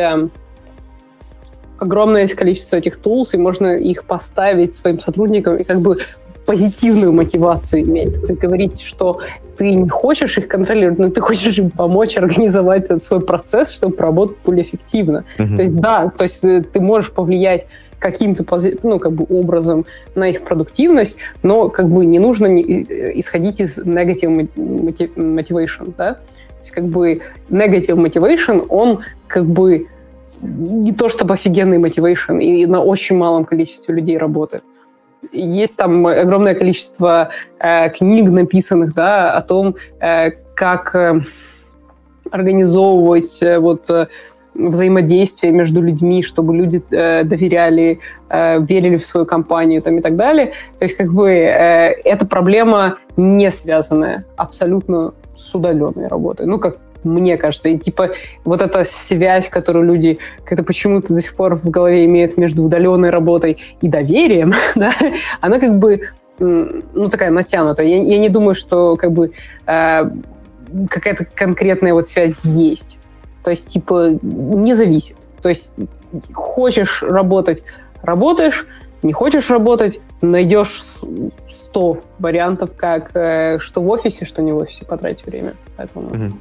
Speaker 3: огромное есть количество этих tools, и можно их поставить своим сотрудникам и как бы позитивную мотивацию иметь. Ты говорить, что ты не хочешь их контролировать, но ты хочешь им помочь организовать этот свой процесс, чтобы работать более эффективно. Mm-hmm. То есть да, то есть э, ты можешь повлиять каким-то ну, как бы образом на их продуктивность, но как бы не нужно э, исходить из negative motivation, да? То есть как бы negative motivation, он как бы не то чтобы офигенный motivation, и на очень малом количестве людей работает. Есть там огромное количество э, книг написанных, да, о том, э, как э, организовывать э, вот э, взаимодействие между людьми, чтобы люди э, доверяли, э, верили в свою компанию там, и так далее. То есть как бы э, эта проблема не связанная абсолютно с удаленной работой. Ну, как мне кажется. И типа вот эта связь, которую люди как-то почему-то до сих пор в голове имеют между удаленной работой и доверием, да, она как бы ну, такая натянутая. Я, я не думаю, что как бы э, какая-то конкретная вот связь есть. То есть, типа, не зависит. То есть, хочешь работать, работаешь, не хочешь работать, найдешь 100 вариантов, как э, что в офисе, что не в офисе потратить время. Поэтому... Mm-hmm.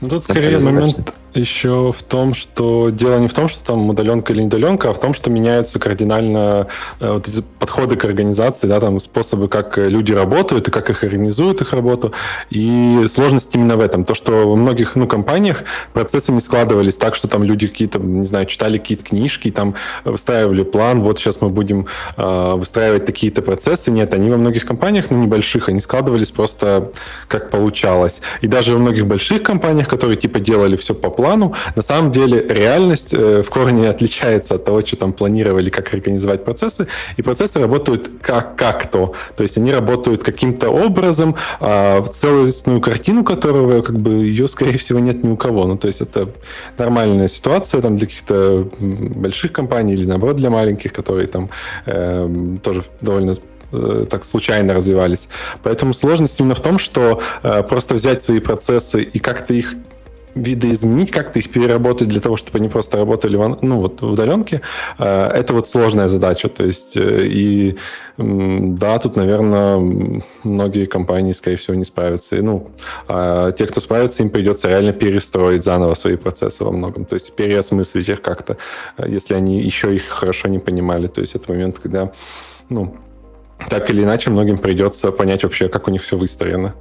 Speaker 5: Ну, тут скорее момент еще в том, что дело не в том, что там удаленка или неудаленка, а в том, что меняются кардинально э, вот эти подходы к организации, да, там способы, как люди работают и как их организуют их работу. И сложность именно в этом. То, что во многих ну, компаниях процессы не складывались так, что там люди какие-то, не знаю, читали какие-то книжки, там выстраивали план, вот сейчас мы будем э, выстраивать такие-то процессы. Нет, они во многих компаниях, ну, небольших, они складывались просто как получалось. И даже во многих больших компаниях, которые типа делали все по плану, плану. На самом деле реальность э, в корне отличается от того, что там планировали, как организовать процессы, и процессы работают как как-то. То есть они работают каким-то образом, а целостную картину которого, как бы, ее, скорее всего, нет ни у кого. Ну, то есть это нормальная ситуация там для каких-то больших компаний или, наоборот, для маленьких, которые там э, тоже довольно э, так случайно развивались. Поэтому сложность именно в том, что э, просто взять свои процессы и как-то их видоизменить, как-то их переработать для того, чтобы они просто работали в, ну, вот, в удаленке, э, это вот сложная задача. То есть, э, и да, тут, наверное, многие компании, скорее всего, не справятся. И, ну, а те, кто справится, им придется реально перестроить заново свои процессы во многом. То есть переосмыслить их как-то, э, если они еще их хорошо не понимали. То есть это момент, когда, ну, так или иначе, многим придется понять вообще, как у них все выстроено.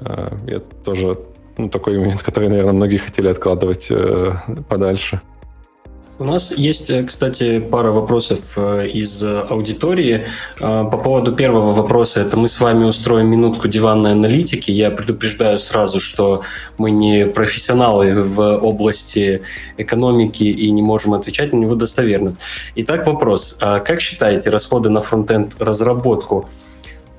Speaker 5: Это тоже ну, такой момент, который, наверное, многие хотели откладывать э, подальше.
Speaker 1: У нас есть, э, кстати, пара вопросов э, из аудитории. Э, по поводу первого вопроса, это мы с вами устроим минутку диванной аналитики. Я предупреждаю сразу, что мы не профессионалы в области экономики и не можем отвечать на него достоверно. Итак, вопрос. А как считаете, расходы на фронтенд разработку –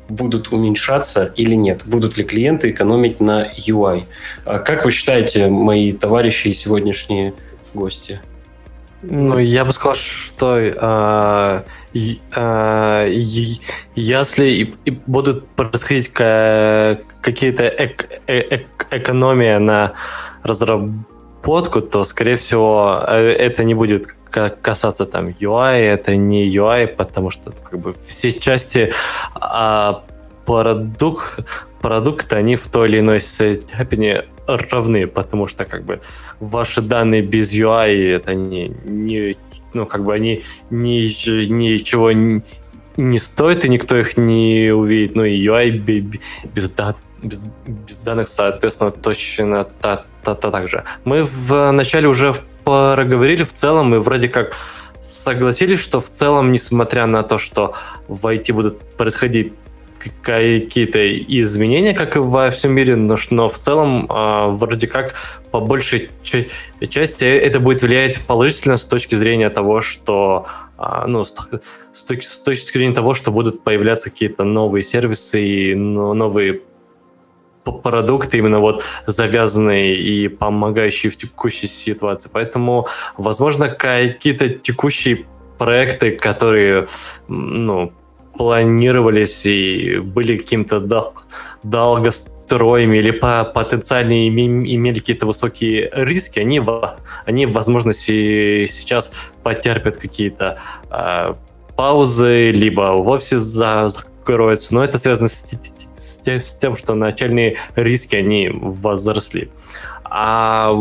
Speaker 1: будут уменьшаться или нет? Будут ли клиенты экономить на UI? А как вы считаете, мои товарищи и сегодняшние гости?
Speaker 4: Ну, я бы сказал, что э, э, если будут происходить какие-то эк, э, эк, экономия на разработку, то, скорее всего, э, это не будет касаться там UI, это не UI, потому что как бы все части а, продукт, продукта, они в той или иной степени равны, потому что как бы ваши данные без UI это не, не ну как бы они ни, ничего не, не стоят и никто их не увидит, ну и UI без, без, без данных, соответственно, точно та, та, та, так же. Мы в начале уже проговорили в целом, и вроде как согласились, что в целом, несмотря на то, что в IT будут происходить какие-то изменения, как и во всем мире, но, но в целом э, вроде как по большей части это будет влиять положительно с точки зрения того, что э, ну, с, с, точки, с точки зрения того, что будут появляться какие-то новые сервисы и ну, новые продукты именно вот завязанные и помогающие в текущей ситуации. Поэтому, возможно, какие-то текущие проекты, которые, ну, планировались и были каким-то дол- долгостроями или по потенциально имели какие-то высокие риски, они, они возможно, сейчас потерпят какие-то э, паузы, либо вовсе закроются. Но это связано с, с, с тем, что начальные риски, они возросли. А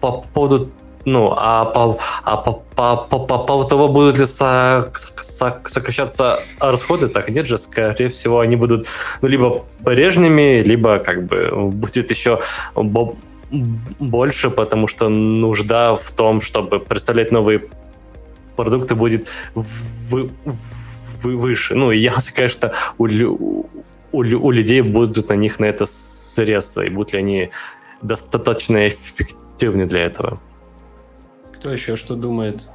Speaker 4: по поводу ну, а по, а по, по, по, по поводу того, будут ли со, со, сокращаться расходы, так нет же, скорее всего, они будут ну, либо прежними, либо как бы будет еще больше, потому что нужда в том, чтобы представлять новые продукты будет вы, вы, выше. Ну, и я, конечно, у, у, у людей будут на них на это средства, и будут ли они достаточно эффективны для этого.
Speaker 1: Кто еще что думает?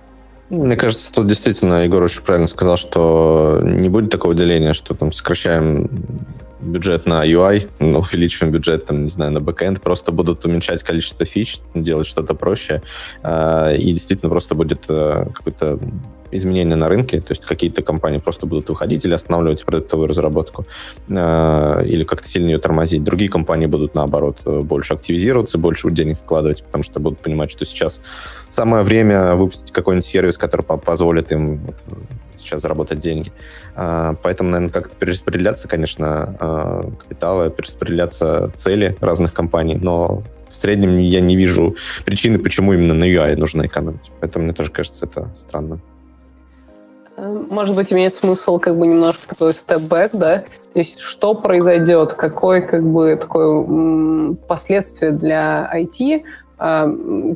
Speaker 2: Мне кажется, тут действительно Егор очень правильно сказал, что не будет такого деления, что там сокращаем бюджет на UI, но увеличиваем бюджет, там, не знаю, на бэкэнд, просто будут уменьшать количество фич, делать что-то проще, а, и действительно просто будет э, какой-то изменения на рынке, то есть какие-то компании просто будут выходить или останавливать продуктовую разработку, э, или как-то сильно ее тормозить. Другие компании будут, наоборот, больше активизироваться, больше денег вкладывать, потому что будут понимать, что сейчас самое время выпустить какой-нибудь сервис, который позволит им сейчас заработать деньги. Э, поэтому, наверное, как-то перераспределяться, конечно, э, капиталы, перераспределяться цели разных компаний, но в среднем я не вижу причины, почему именно на UI нужно экономить. Поэтому мне тоже кажется это странно.
Speaker 3: Может быть, имеет смысл как бы немножко такой степ-бэк, да? То есть что произойдет, какое как бы такое последствие для IT, а,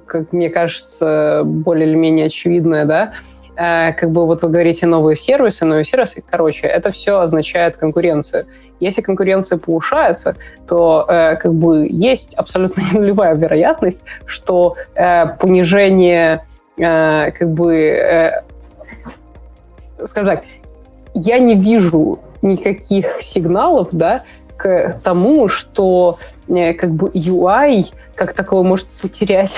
Speaker 3: как мне кажется, более или менее очевидное, да? А, как бы вот вы говорите новые сервисы, новые сервисы, короче, это все означает конкуренцию. Если конкуренция повышается, то э, как бы есть абсолютно нулевая вероятность, что э, понижение э, как бы э, скажем так, я не вижу никаких сигналов, да, к тому, что э, как бы UI как такого может потерять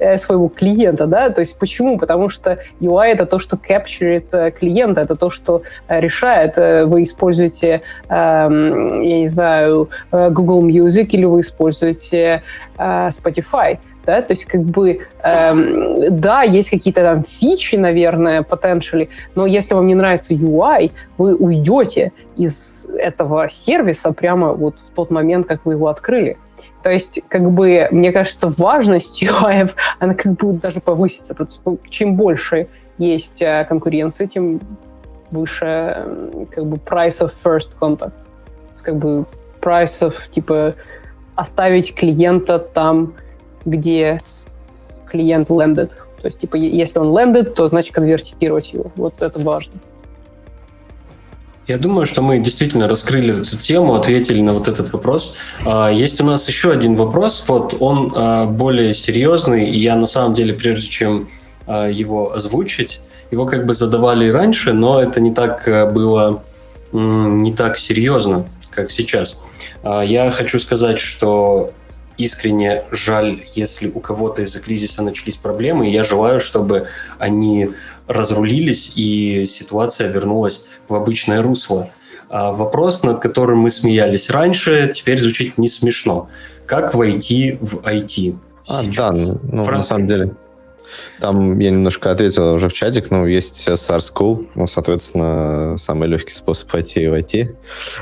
Speaker 3: э, своего клиента, да, то есть почему? Потому что UI это то, что capturet э, клиента, это то, что решает, вы используете, эм, я не знаю, Google Music или вы используете Spotify, да, то есть как бы, эм, да, есть какие-то там фичи, наверное, potentially, но если вам не нравится UI, вы уйдете из этого сервиса прямо вот в тот момент, как вы его открыли. То есть, как бы, мне кажется, важность UI, она как бы даже повысится. Чем больше есть э, конкуренции, тем выше как бы price of first contact. Как бы price of, типа, оставить клиента там, где клиент landed. То есть, типа, если он landed, то значит конвертировать его. Вот это важно.
Speaker 1: Я думаю, что мы действительно раскрыли эту тему, ответили на вот этот вопрос. А, есть у нас еще один вопрос, вот он а, более серьезный, и я на самом деле, прежде чем а, его озвучить, его как бы задавали раньше, но это не так было, не так серьезно, как сейчас. Я хочу сказать, что искренне жаль, если у кого-то из-за кризиса начались проблемы, и я желаю, чтобы они разрулились, и ситуация вернулась в обычное русло. А вопрос, над которым мы смеялись раньше, теперь звучит не смешно. Как войти в IT?
Speaker 2: А, да, ну, на самом деле. Там я немножко ответил уже в чатик, но есть SARS School, ну, соответственно, самый легкий способ войти в IT,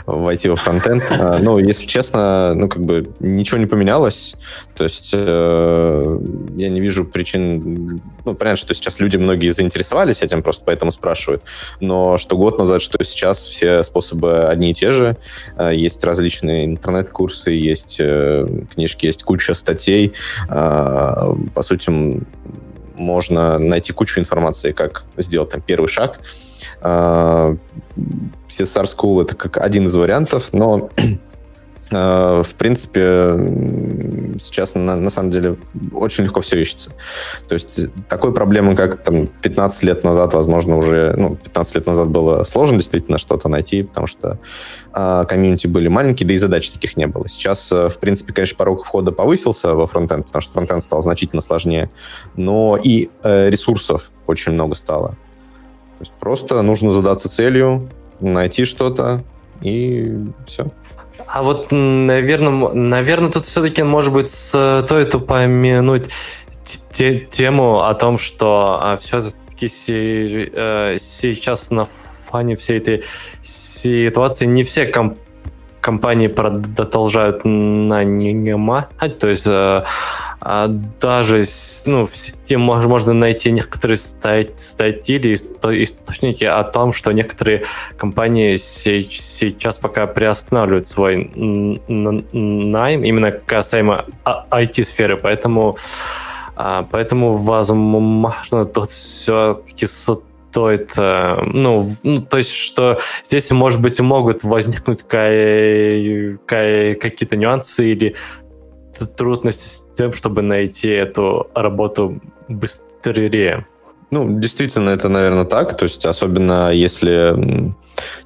Speaker 2: войти во фронтенд. А, ну, если честно, ну, как бы ничего не поменялось, то есть э, я не вижу причин, ну, понятно, что сейчас люди многие заинтересовались этим, просто поэтому спрашивают, но что год назад, что сейчас все способы одни и те же, э, есть различные интернет-курсы, есть э, книжки, есть куча статей, по сути, можно найти кучу информации, как сделать там первый шаг. CSR School — это как один из вариантов, но в принципе, сейчас на, на самом деле очень легко все ищется. То есть такой проблемы, как там 15 лет назад, возможно, уже, ну, 15 лет назад было сложно действительно что-то найти, потому что э, комьюнити были маленькие, да и задач таких не было. Сейчас, э, в принципе, конечно, порог входа повысился во фронтенд, потому что фронтенд стал значительно сложнее, но и э, ресурсов очень много стало. То есть просто нужно задаться целью, найти что-то, и все.
Speaker 4: А вот, наверное, наверное, тут все-таки, может быть, стоит упомянуть тему о том, что а, все-таки э, сейчас на фоне всей этой ситуации не все компании компании продолжают нанимать, то есть э, а даже ну, в сети можно найти некоторые статьи или источники о том, что некоторые компании сейчас пока приостанавливают свой найм именно касаемо IT-сферы, поэтому а, Поэтому, возможно, тут все-таки стоит, э, ну, ну, то есть, что здесь, может быть, могут возникнуть какие-то нюансы или трудности с тем, чтобы найти эту работу быстрее.
Speaker 2: Ну, действительно, это, наверное, так. То есть, особенно если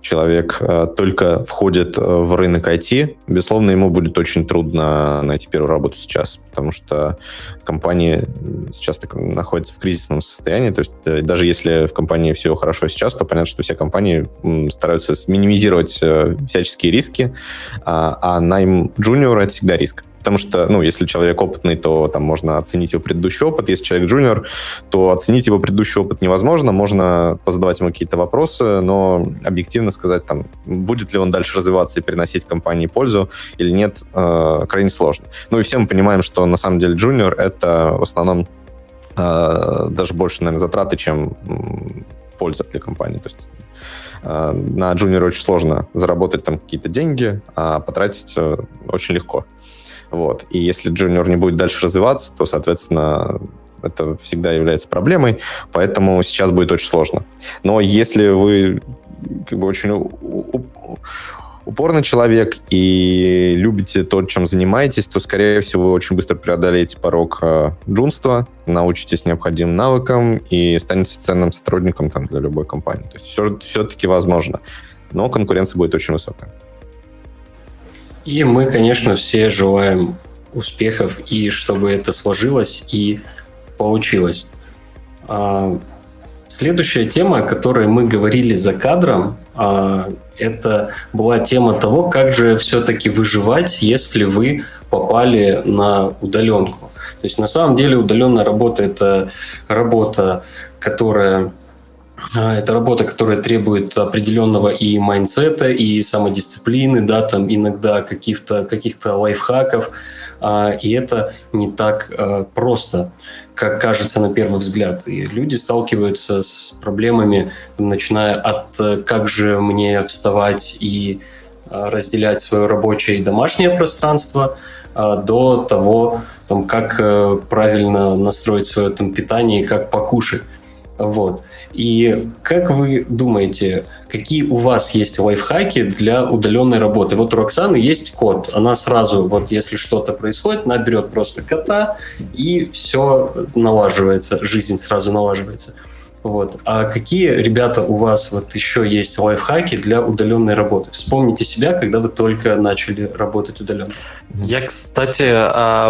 Speaker 2: человек э, только входит э, в рынок IT, безусловно, ему будет очень трудно найти первую работу сейчас, потому что компании сейчас находятся в кризисном состоянии. То есть э, даже если в компании все хорошо сейчас, то понятно, что все компании стараются минимизировать всяческие риски, а, а найм джуниора — это всегда риск. Потому что, ну, если человек опытный, то там можно оценить его предыдущий опыт. Если человек джуниор, то оценить его предыдущий опыт невозможно. Можно позадавать ему какие-то вопросы, но объективно сказать, там, будет ли он дальше развиваться и приносить компании пользу или нет, э, крайне сложно. Ну и все мы понимаем, что на самом деле джуниор — это в основном э, даже больше, наверное, затраты, чем польза для компании. То есть э, на джуниоре очень сложно заработать там какие-то деньги, а потратить э, очень легко. Вот. И если джуниор не будет дальше развиваться, то, соответственно, это всегда является проблемой, поэтому сейчас будет очень сложно. Но если вы как бы очень упорный человек и любите то, чем занимаетесь, то, скорее всего, вы очень быстро преодолеете порог э, джунства, научитесь необходимым навыкам и станете ценным сотрудником там, для любой компании. То есть все, все-таки возможно, но конкуренция будет очень высокая.
Speaker 1: И мы, конечно, все желаем успехов и чтобы это сложилось и получилось. Следующая тема, о которой мы говорили за кадром, а, это была тема того, как же все-таки выживать, если вы попали на удаленку. То есть на самом деле удаленная работа это работа, которая а, это работа, которая требует определенного и mindset а, и самодисциплины, да, там иногда каких-то каких лайфхаков, а, и это не так просто, как кажется на первый взгляд. И люди сталкиваются с проблемами, начиная от как же мне вставать и разделять свое рабочее и домашнее пространство, до того, там, как э, правильно настроить свое там, питание и как покушать. Вот. И как вы думаете, какие у вас есть лайфхаки для удаленной работы? Вот у Роксаны есть кот. Она сразу, вот если что-то происходит, она берет просто кота, и все налаживается, жизнь сразу налаживается. Вот. А какие, ребята, у вас вот еще есть лайфхаки для удаленной работы? Вспомните себя, когда вы только начали работать удаленно.
Speaker 4: Я, кстати,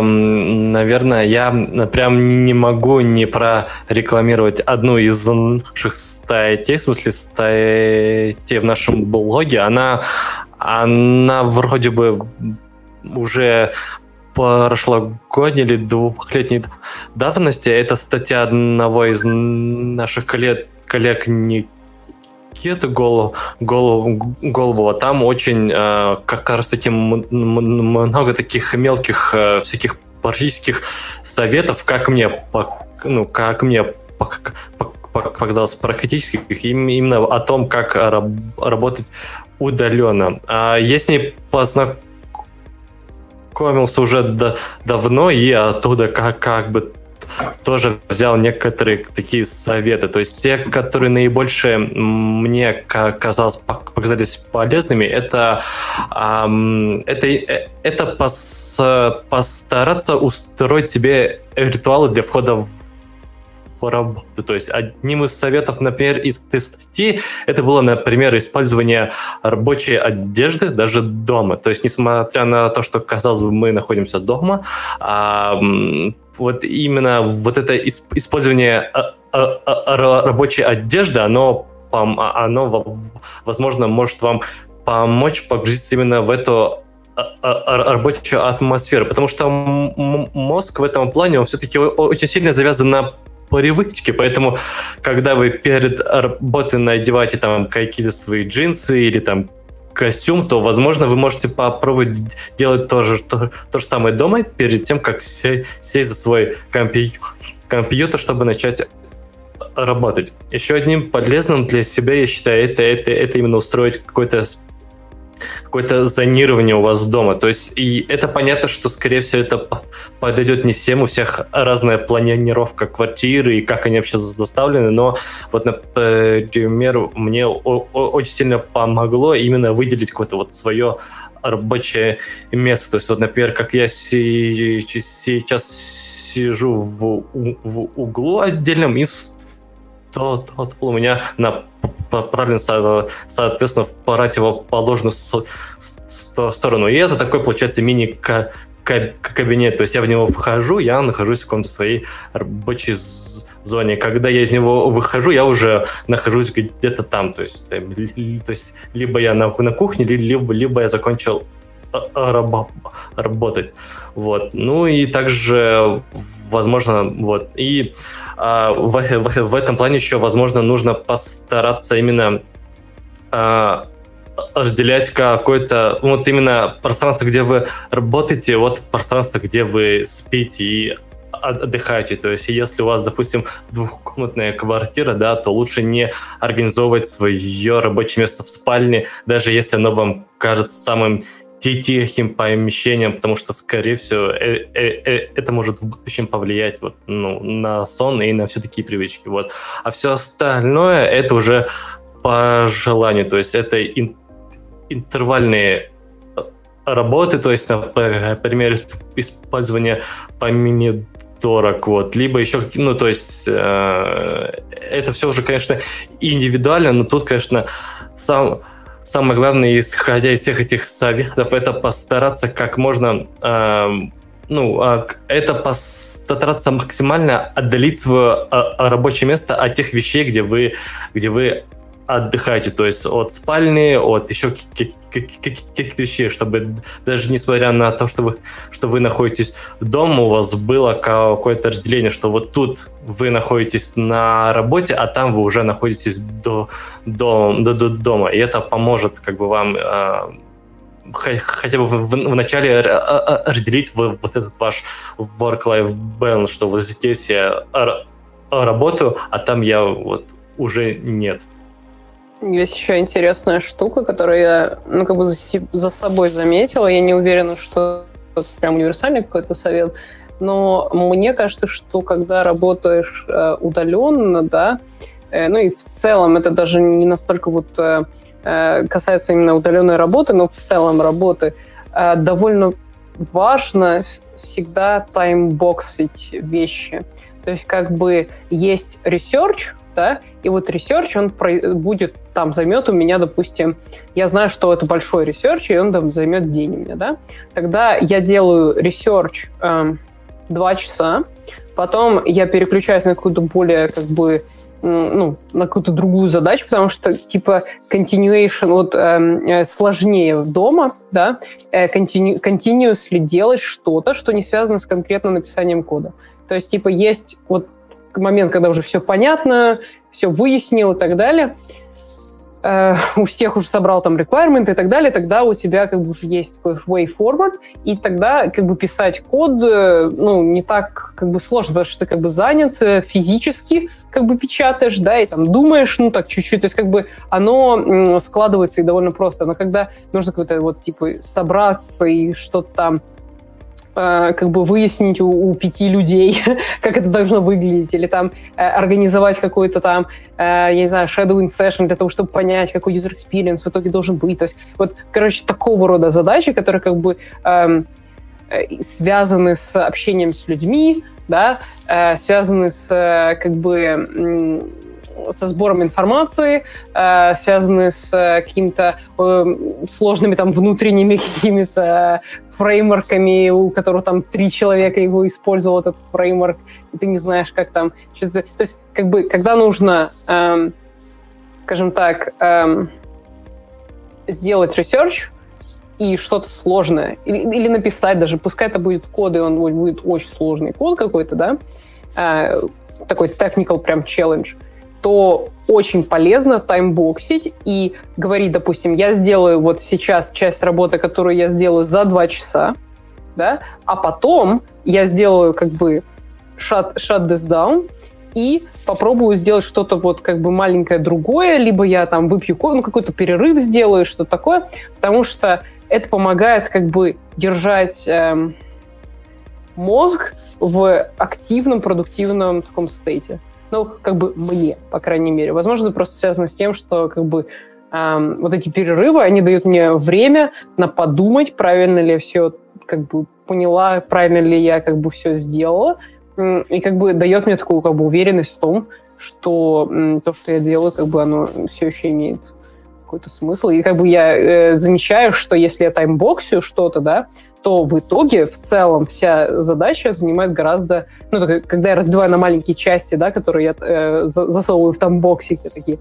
Speaker 4: наверное, я прям не могу не прорекламировать одну из наших статей, в смысле статей в нашем блоге. Она, она вроде бы уже прошлогодней или двухлетней давности. Это статья одного из наших коллег, коллег Никиты Голуб, Голуб, Голубова. Там очень э, как раз таки много таких мелких э, всяких практических советов, как мне, ну, как мне показалось практических, именно о том, как работать удаленно. Я с ней уже до, давно, и оттуда как, как бы тоже взял некоторые такие советы. То есть те, которые наибольше мне казалось, показались полезными, это, эм, это, э, это пос, постараться устроить себе ритуалы для входа в работы. То есть одним из советов, например, из статьи, это было, например, использование рабочей одежды даже дома. То есть, несмотря на то, что, казалось бы, мы находимся дома, а, вот именно вот это использование а, а, рабочей одежды, оно, оно, возможно, может вам помочь погрузиться именно в эту рабочую атмосферу, потому что мозг в этом плане, он все-таки очень сильно завязан на привычки, поэтому когда вы перед работой надеваете там какие-то свои джинсы или там костюм, то, возможно, вы можете попробовать делать то же, то, то же самое дома перед тем, как сесть за свой компьютер, компьютер, чтобы начать работать. Еще одним полезным для себя, я считаю, это, это, это именно устроить какой-то какое-то зонирование у вас дома. То есть, и это понятно, что, скорее всего, это подойдет не всем, у всех разная планировка квартиры и как они вообще заставлены, но вот, например, мне очень сильно помогло именно выделить какое-то вот свое рабочее место. То есть, вот, например, как я сейчас сижу в, в углу отдельном и то, то, то у меня направлен, соответственно, в противоположную сторону. И это такой, получается, мини-кабинет. То есть я в него вхожу, я нахожусь в каком-то своей рабочей зоне. Когда я из него выхожу, я уже нахожусь где-то там. То есть, там, то есть либо я на, на кухне, либо, либо я закончил раб, работать. Вот. Ну и также, возможно, вот. И а, в, в, в этом плане еще, возможно, нужно постараться именно а, разделять какое-то, вот именно пространство, где вы работаете, вот пространство, где вы спите и отдыхаете. То есть, если у вас, допустим, двухкомнатная квартира, да, то лучше не организовывать свое рабочее место в спальне, даже если оно вам кажется самым тихим помещением, потому что, скорее всего, э -э -э это может в будущем повлиять вот, ну, на сон и на все такие привычки. Вот. А все остальное это уже по желанию, то есть это ин интервальные э, работы, то есть, например, использование помидорок, вот, либо еще, ну, то есть, э, это все уже, конечно, индивидуально, но тут, конечно, сам самое главное, исходя из всех этих советов, это постараться как можно э, ну, а, это постараться максимально отдалить свое а, рабочее место от тех вещей, где вы, где вы отдыхаете, то есть от спальни, от еще каких-то вещей, чтобы даже несмотря на то, что вы, что вы находитесь дома, у вас было какое-то разделение, что вот тут вы находитесь на работе, а там вы уже находитесь до, до, до, до дома, и это поможет как бы вам э, хотя бы в, в, в начале разделить вот этот ваш work-life balance, что вот здесь я работаю, а там я вот уже нет.
Speaker 3: Есть еще интересная штука, которую я, ну, как бы за, за собой заметила. Я не уверена, что это прям универсальный какой-то совет, но мне кажется, что когда работаешь э, удаленно, да, э, ну и в целом это даже не настолько вот э, э касается именно удаленной работы, но в целом работы, э, довольно важно всегда timebox ить вещи. То есть как бы есть research, да, и вот research, он будет там, займет у меня, допустим, я знаю, что это большой research, и он там займет день у меня, да, тогда я делаю research э, часа, потом я переключаюсь на какую-то более, как бы, ну, на какую-то другую задачу, потому что, типа, continuation вот эм, э, сложнее дома, да, э, continu, continuously делать что-то, что не связано с конкретно написанием кода. То есть, типа, есть вот момент, когда уже все понятно, все выяснил и так далее, э, у всех уже собрал там requirement и так далее, тогда у тебя как бы уже есть такой way forward, и тогда как бы писать код, э, ну, не так как бы сложно, потому что ты как бы занят э, физически, как бы печатаешь, да, и там думаешь, ну, так чуть-чуть, то есть как бы оно складывается и довольно просто, но когда нужно какой-то вот, типа, собраться и что-то там Э, как бы выяснить у, у пяти людей, как это должно выглядеть, или там э, организовать какой-то там, э, я не знаю, shadowing session для того, чтобы понять, какой user experience в итоге должен быть. То есть вот, короче, такого рода задачи, которые как бы эм, э, связаны с общением с людьми, да, э, связаны с э, как бы со сбором информации, э, связанные с э, какими-то э, сложными там внутренними какими-то фреймворками, у которых там три человека его использовал, этот фреймворк, и ты не знаешь, как там... То есть, как бы, когда нужно, эм, скажем так, эм, сделать research, и что-то сложное, или, написать даже, пускай это будет код, и он будет очень сложный код какой-то, да, э, такой technical прям challenge, то очень полезно таймбоксить и говорить, допустим, я сделаю вот сейчас часть работы, которую я сделаю за два часа, да, а потом я сделаю как бы shut, shut this down и попробую сделать что-то вот как бы маленькое другое, либо я там выпью ну, какой-то перерыв сделаю, что такое, потому что это помогает как бы держать эм, мозг в активном, продуктивном таком стейте. Ну, как бы мне, по крайней мере. Возможно, просто связано с тем, что как бы эм, вот эти перерывы, они дают мне время на подумать, правильно ли я все как бы поняла, правильно ли я как бы все сделала, и как бы дает мне такую как бы уверенность в том, что то, что я делаю, как бы оно все еще имеет какой-то смысл. И как бы я э, замечаю, что если я таймбоксю что-то, да, то в итоге в целом вся задача занимает гораздо... Ну, когда я разбиваю на маленькие части, да, которые я э, засовываю в там боксики такие,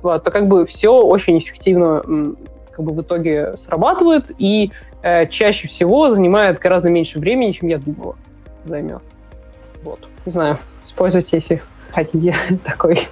Speaker 3: вот, то как бы все очень эффективно как бы в итоге срабатывает и э, чаще всего занимает гораздо меньше времени, чем я думала займет. Вот. Не знаю, используйте, если хотите такой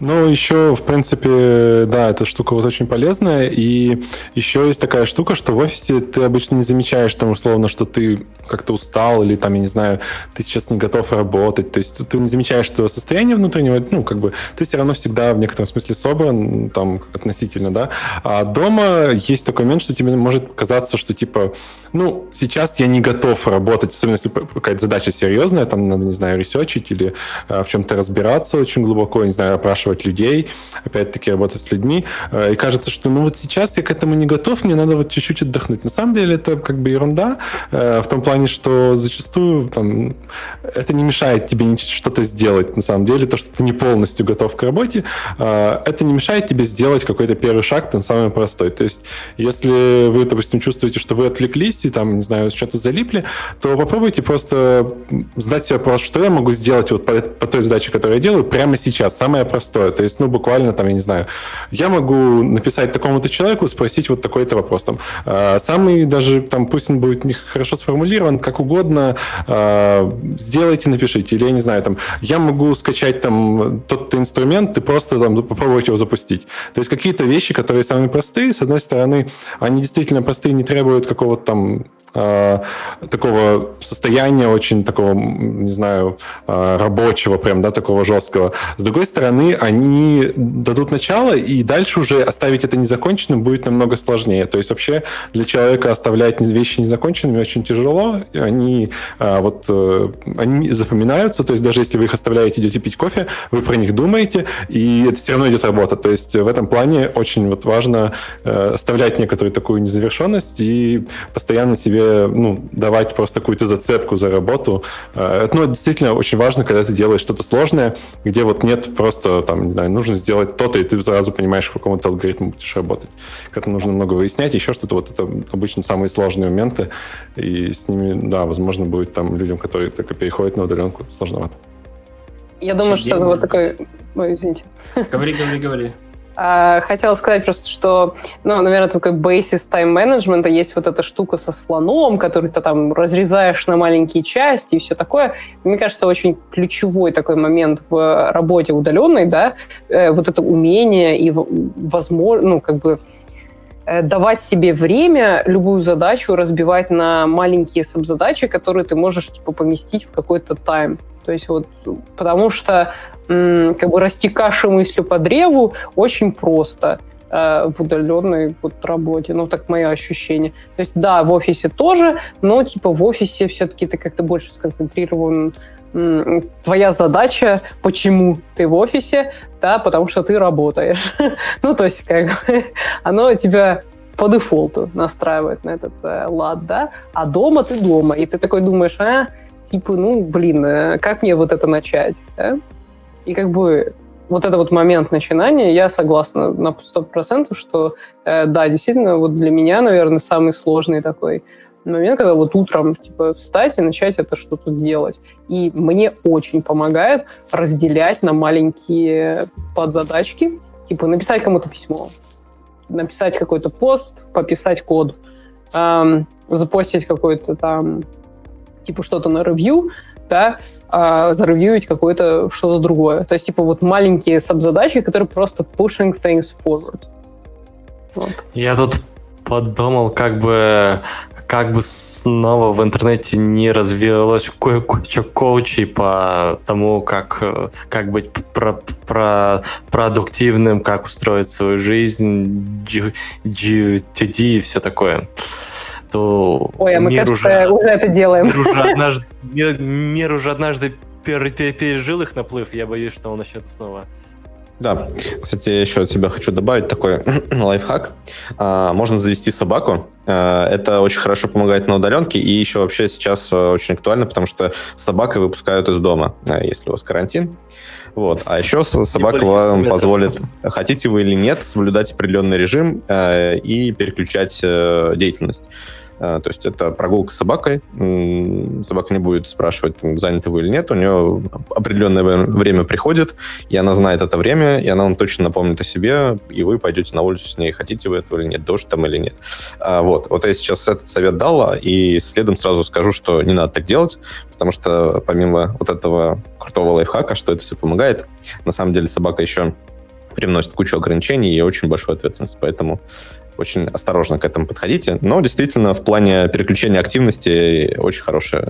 Speaker 5: ну, еще, в принципе, да, эта штука вот очень полезная. И еще есть такая штука, что в офисе ты обычно не замечаешь там, условно, что ты как-то устал или там, я не знаю, ты сейчас не готов работать. То есть ты не замечаешь твоего состояния внутреннего, ну, как бы ты все равно всегда в некотором смысле собран, там, относительно, да. А дома есть такой момент, что тебе может казаться, что, типа, ну, сейчас я не готов работать, особенно если какая-то задача серьезная, там надо, не знаю, ресерчить или э, в чем-то разбираться очень глубоко, не знаю, опрашивать людей, опять-таки работать с людьми. Э, и кажется, что, ну, вот сейчас я к этому не готов, мне надо вот чуть-чуть отдохнуть. На самом деле это как бы ерунда э, в том плане, что зачастую там, это не мешает тебе что-то сделать. На самом деле то, что ты не полностью готов к работе, э, это не мешает тебе сделать какой-то первый шаг, там, самый простой. То есть если вы, допустим, чувствуете, что вы отвлеклись, и там, не знаю, что-то залипли, то попробуйте просто задать себе вопрос, что я могу сделать вот по, по той задаче, которую я делаю, прямо сейчас, самое простое. То есть, ну, буквально там, я не знаю, я могу написать такому-то человеку, спросить вот такой-то вопрос. Там, э, самый даже, там, пусть он будет не хорошо сформулирован, как угодно, э, сделайте, напишите. Или, я не знаю, там, я могу скачать там тот-то инструмент и просто там попробовать его запустить. То есть какие-то вещи, которые самые простые, с одной стороны, они действительно простые, не требуют какого-то там э, такого состояния очень такого, не знаю, э, рабочего прям, да, такого жесткого. С другой стороны, они дадут начало, и дальше уже оставить это незаконченным будет намного сложнее. То есть вообще для человека оставлять вещи незаконченными очень тяжело. Они э, вот они запоминаются, то есть даже если вы их оставляете, идете пить кофе, вы про них думаете, и это все равно идет работа. То есть в этом плане очень вот важно оставлять некоторую такую незавершенность и постоянно себе ну, давать просто какую-то зацепку за работу. Э, это ну, действительно очень важно, когда ты делаешь что-то сложное, где вот нет просто, там, не знаю, нужно сделать то-то, и ты сразу понимаешь, в каком-то алгоритме будешь работать. Когда нужно много выяснять, еще что-то, вот это обычно самые сложные моменты, и с ними, да, возможно, будет там людям, которые только переходят на удаленку, сложновато.
Speaker 3: Я думаю, что это вот такой... Ой, извините.
Speaker 1: Говори, говори, говори.
Speaker 3: А, хотела сказать просто, что, ну, наверное, такой бейсис тайм-менеджмента есть вот эта штука со слоном, который ты там разрезаешь на маленькие части и все такое. Мне кажется, очень ключевой такой момент в работе удаленной, да, э, вот это умение и возможно, ну, как бы э, давать себе время, любую задачу разбивать на маленькие сабзадачи, которые ты можешь, типа, поместить в какой-то тайм. То есть вот, потому что как бы расти кашей мыслью по древу очень просто э, в удаленной вот работе. Ну, так мое ощущение. То есть, да, в офисе тоже, но, типа, в офисе все-таки ты как-то больше сконцентрирован. Твоя задача, почему ты в офисе, да, потому что ты работаешь. ну, то есть, как бы, оно тебя по дефолту настраивает на этот э, лад, да, а дома ты дома, и ты такой думаешь, а, типа, ну, блин, э, как мне вот это начать, да? И как бы вот этот вот момент начинания, я согласна на 100%, что э, да, действительно, вот для меня, наверное, самый сложный такой момент, когда вот утром типа встать и начать это что-то делать. И мне очень помогает разделять на маленькие подзадачки, типа написать кому-то письмо, написать какой-то пост, пописать код, эм, запостить какой-то там типа что-то на ревью, да, а заревьюить какое-то что-то другое. То есть, типа, вот маленькие сабзадачи, которые просто pushing things forward.
Speaker 4: Вот. Я тут подумал, как бы как бы снова в интернете не развилось куча коучей по тому, как, как быть про, про продуктивным, как устроить свою жизнь, GTD и все такое
Speaker 3: то Ой, а мы, мир кажется, уже, уже это делаем.
Speaker 4: Мир уже однажды, мир, мир уже однажды пережил их наплыв, я боюсь, что он начнет снова.
Speaker 2: Да, кстати, еще от себя хочу добавить такой лайфхак. А, можно завести собаку. А, это очень хорошо помогает на удаленке, и еще вообще сейчас а, очень актуально, потому что собакой выпускают из дома, если у вас карантин. Вот. А еще собака вам позволит, хотите вы или нет, соблюдать определенный режим э, и переключать э, деятельность. А, то есть это прогулка с собакой. Собака не будет спрашивать, там, заняты вы или нет. У нее определенное время приходит, и она знает это время, и она вам точно напомнит о себе, и вы пойдете на улицу с ней, хотите вы этого или нет, дождь там или нет. А, вот. Вот я сейчас этот совет дала, и следом сразу скажу, что не надо так делать, потому что помимо вот этого крутого лайфхака, что это все помогает, на самом деле собака еще привносит кучу ограничений и очень большую ответственность. Поэтому очень осторожно к этому подходите. Но действительно, в плане переключения активности очень хороший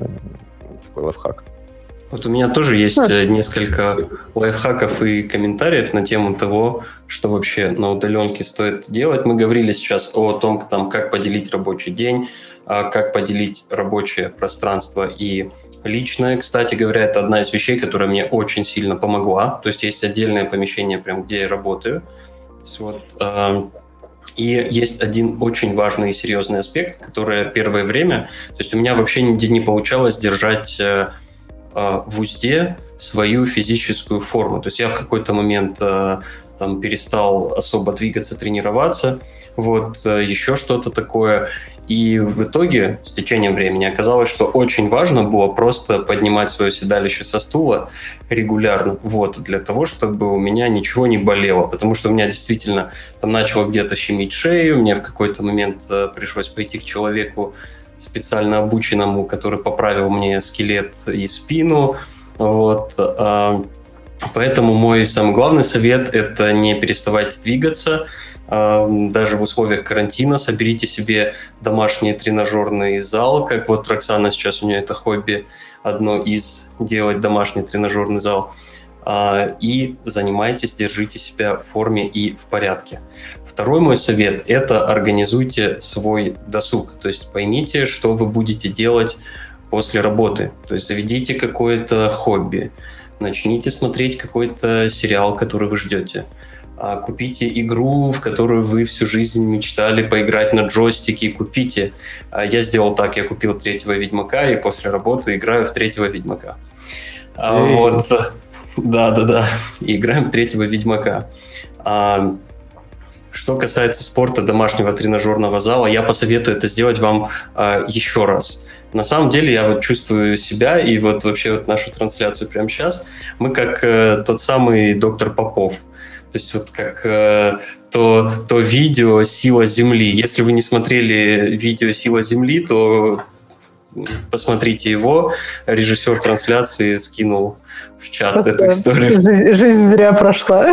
Speaker 2: такой лайфхак.
Speaker 1: Вот у меня тоже есть э, несколько лайфхаков и комментариев на тему того, что вообще на удаленке стоит делать. Мы говорили сейчас о том, там, как поделить рабочий день, а как поделить рабочее пространство и личное. Кстати говоря, это одна из вещей, которая мне очень сильно помогла. То есть есть отдельное помещение, прям где я работаю. Вот, эм, и есть один очень важный и серьезный аспект, который первое время, то есть у меня вообще нигде не получалось держать э, э, в узде свою физическую форму. То есть я в какой-то момент э, там перестал особо двигаться, тренироваться, вот еще что-то такое. И в итоге, с течением времени, оказалось, что очень важно было просто поднимать свое седалище со стула регулярно, вот, для того, чтобы у меня ничего не болело, потому что у меня действительно там начало где-то щемить шею, мне в какой-то момент э, пришлось пойти к человеку специально обученному, который поправил мне скелет и спину, вот, э, Поэтому мой самый главный совет – это не переставать двигаться, даже в условиях карантина соберите себе домашний тренажерный зал, как вот Роксана сейчас у нее это хобби, одно из делать домашний тренажерный зал, а, и занимайтесь, держите себя в форме и в порядке. Второй мой совет – это организуйте свой досуг, то есть поймите, что вы будете делать после работы, то есть заведите какое-то хобби, начните смотреть какой-то сериал, который вы ждете – купите игру, в которую вы всю жизнь мечтали поиграть на джойстике, купите. А, я сделал так, я купил третьего Ведьмака, и после работы играю в третьего Ведьмака. А, вот. Да, да, да. Играем в третьего Ведьмака. Что касается спорта домашнего тренажерного зала, я посоветую это сделать вам э, еще раз. На самом деле я вот чувствую себя и вот вообще вот нашу трансляцию прямо сейчас. Мы как э, тот самый доктор Попов. То есть вот как э, то, то видео «Сила Земли». Если вы не смотрели видео «Сила Земли», то посмотрите его. Режиссер трансляции скинул в чат Просто эту историю.
Speaker 3: Жизнь, жизнь зря прошла.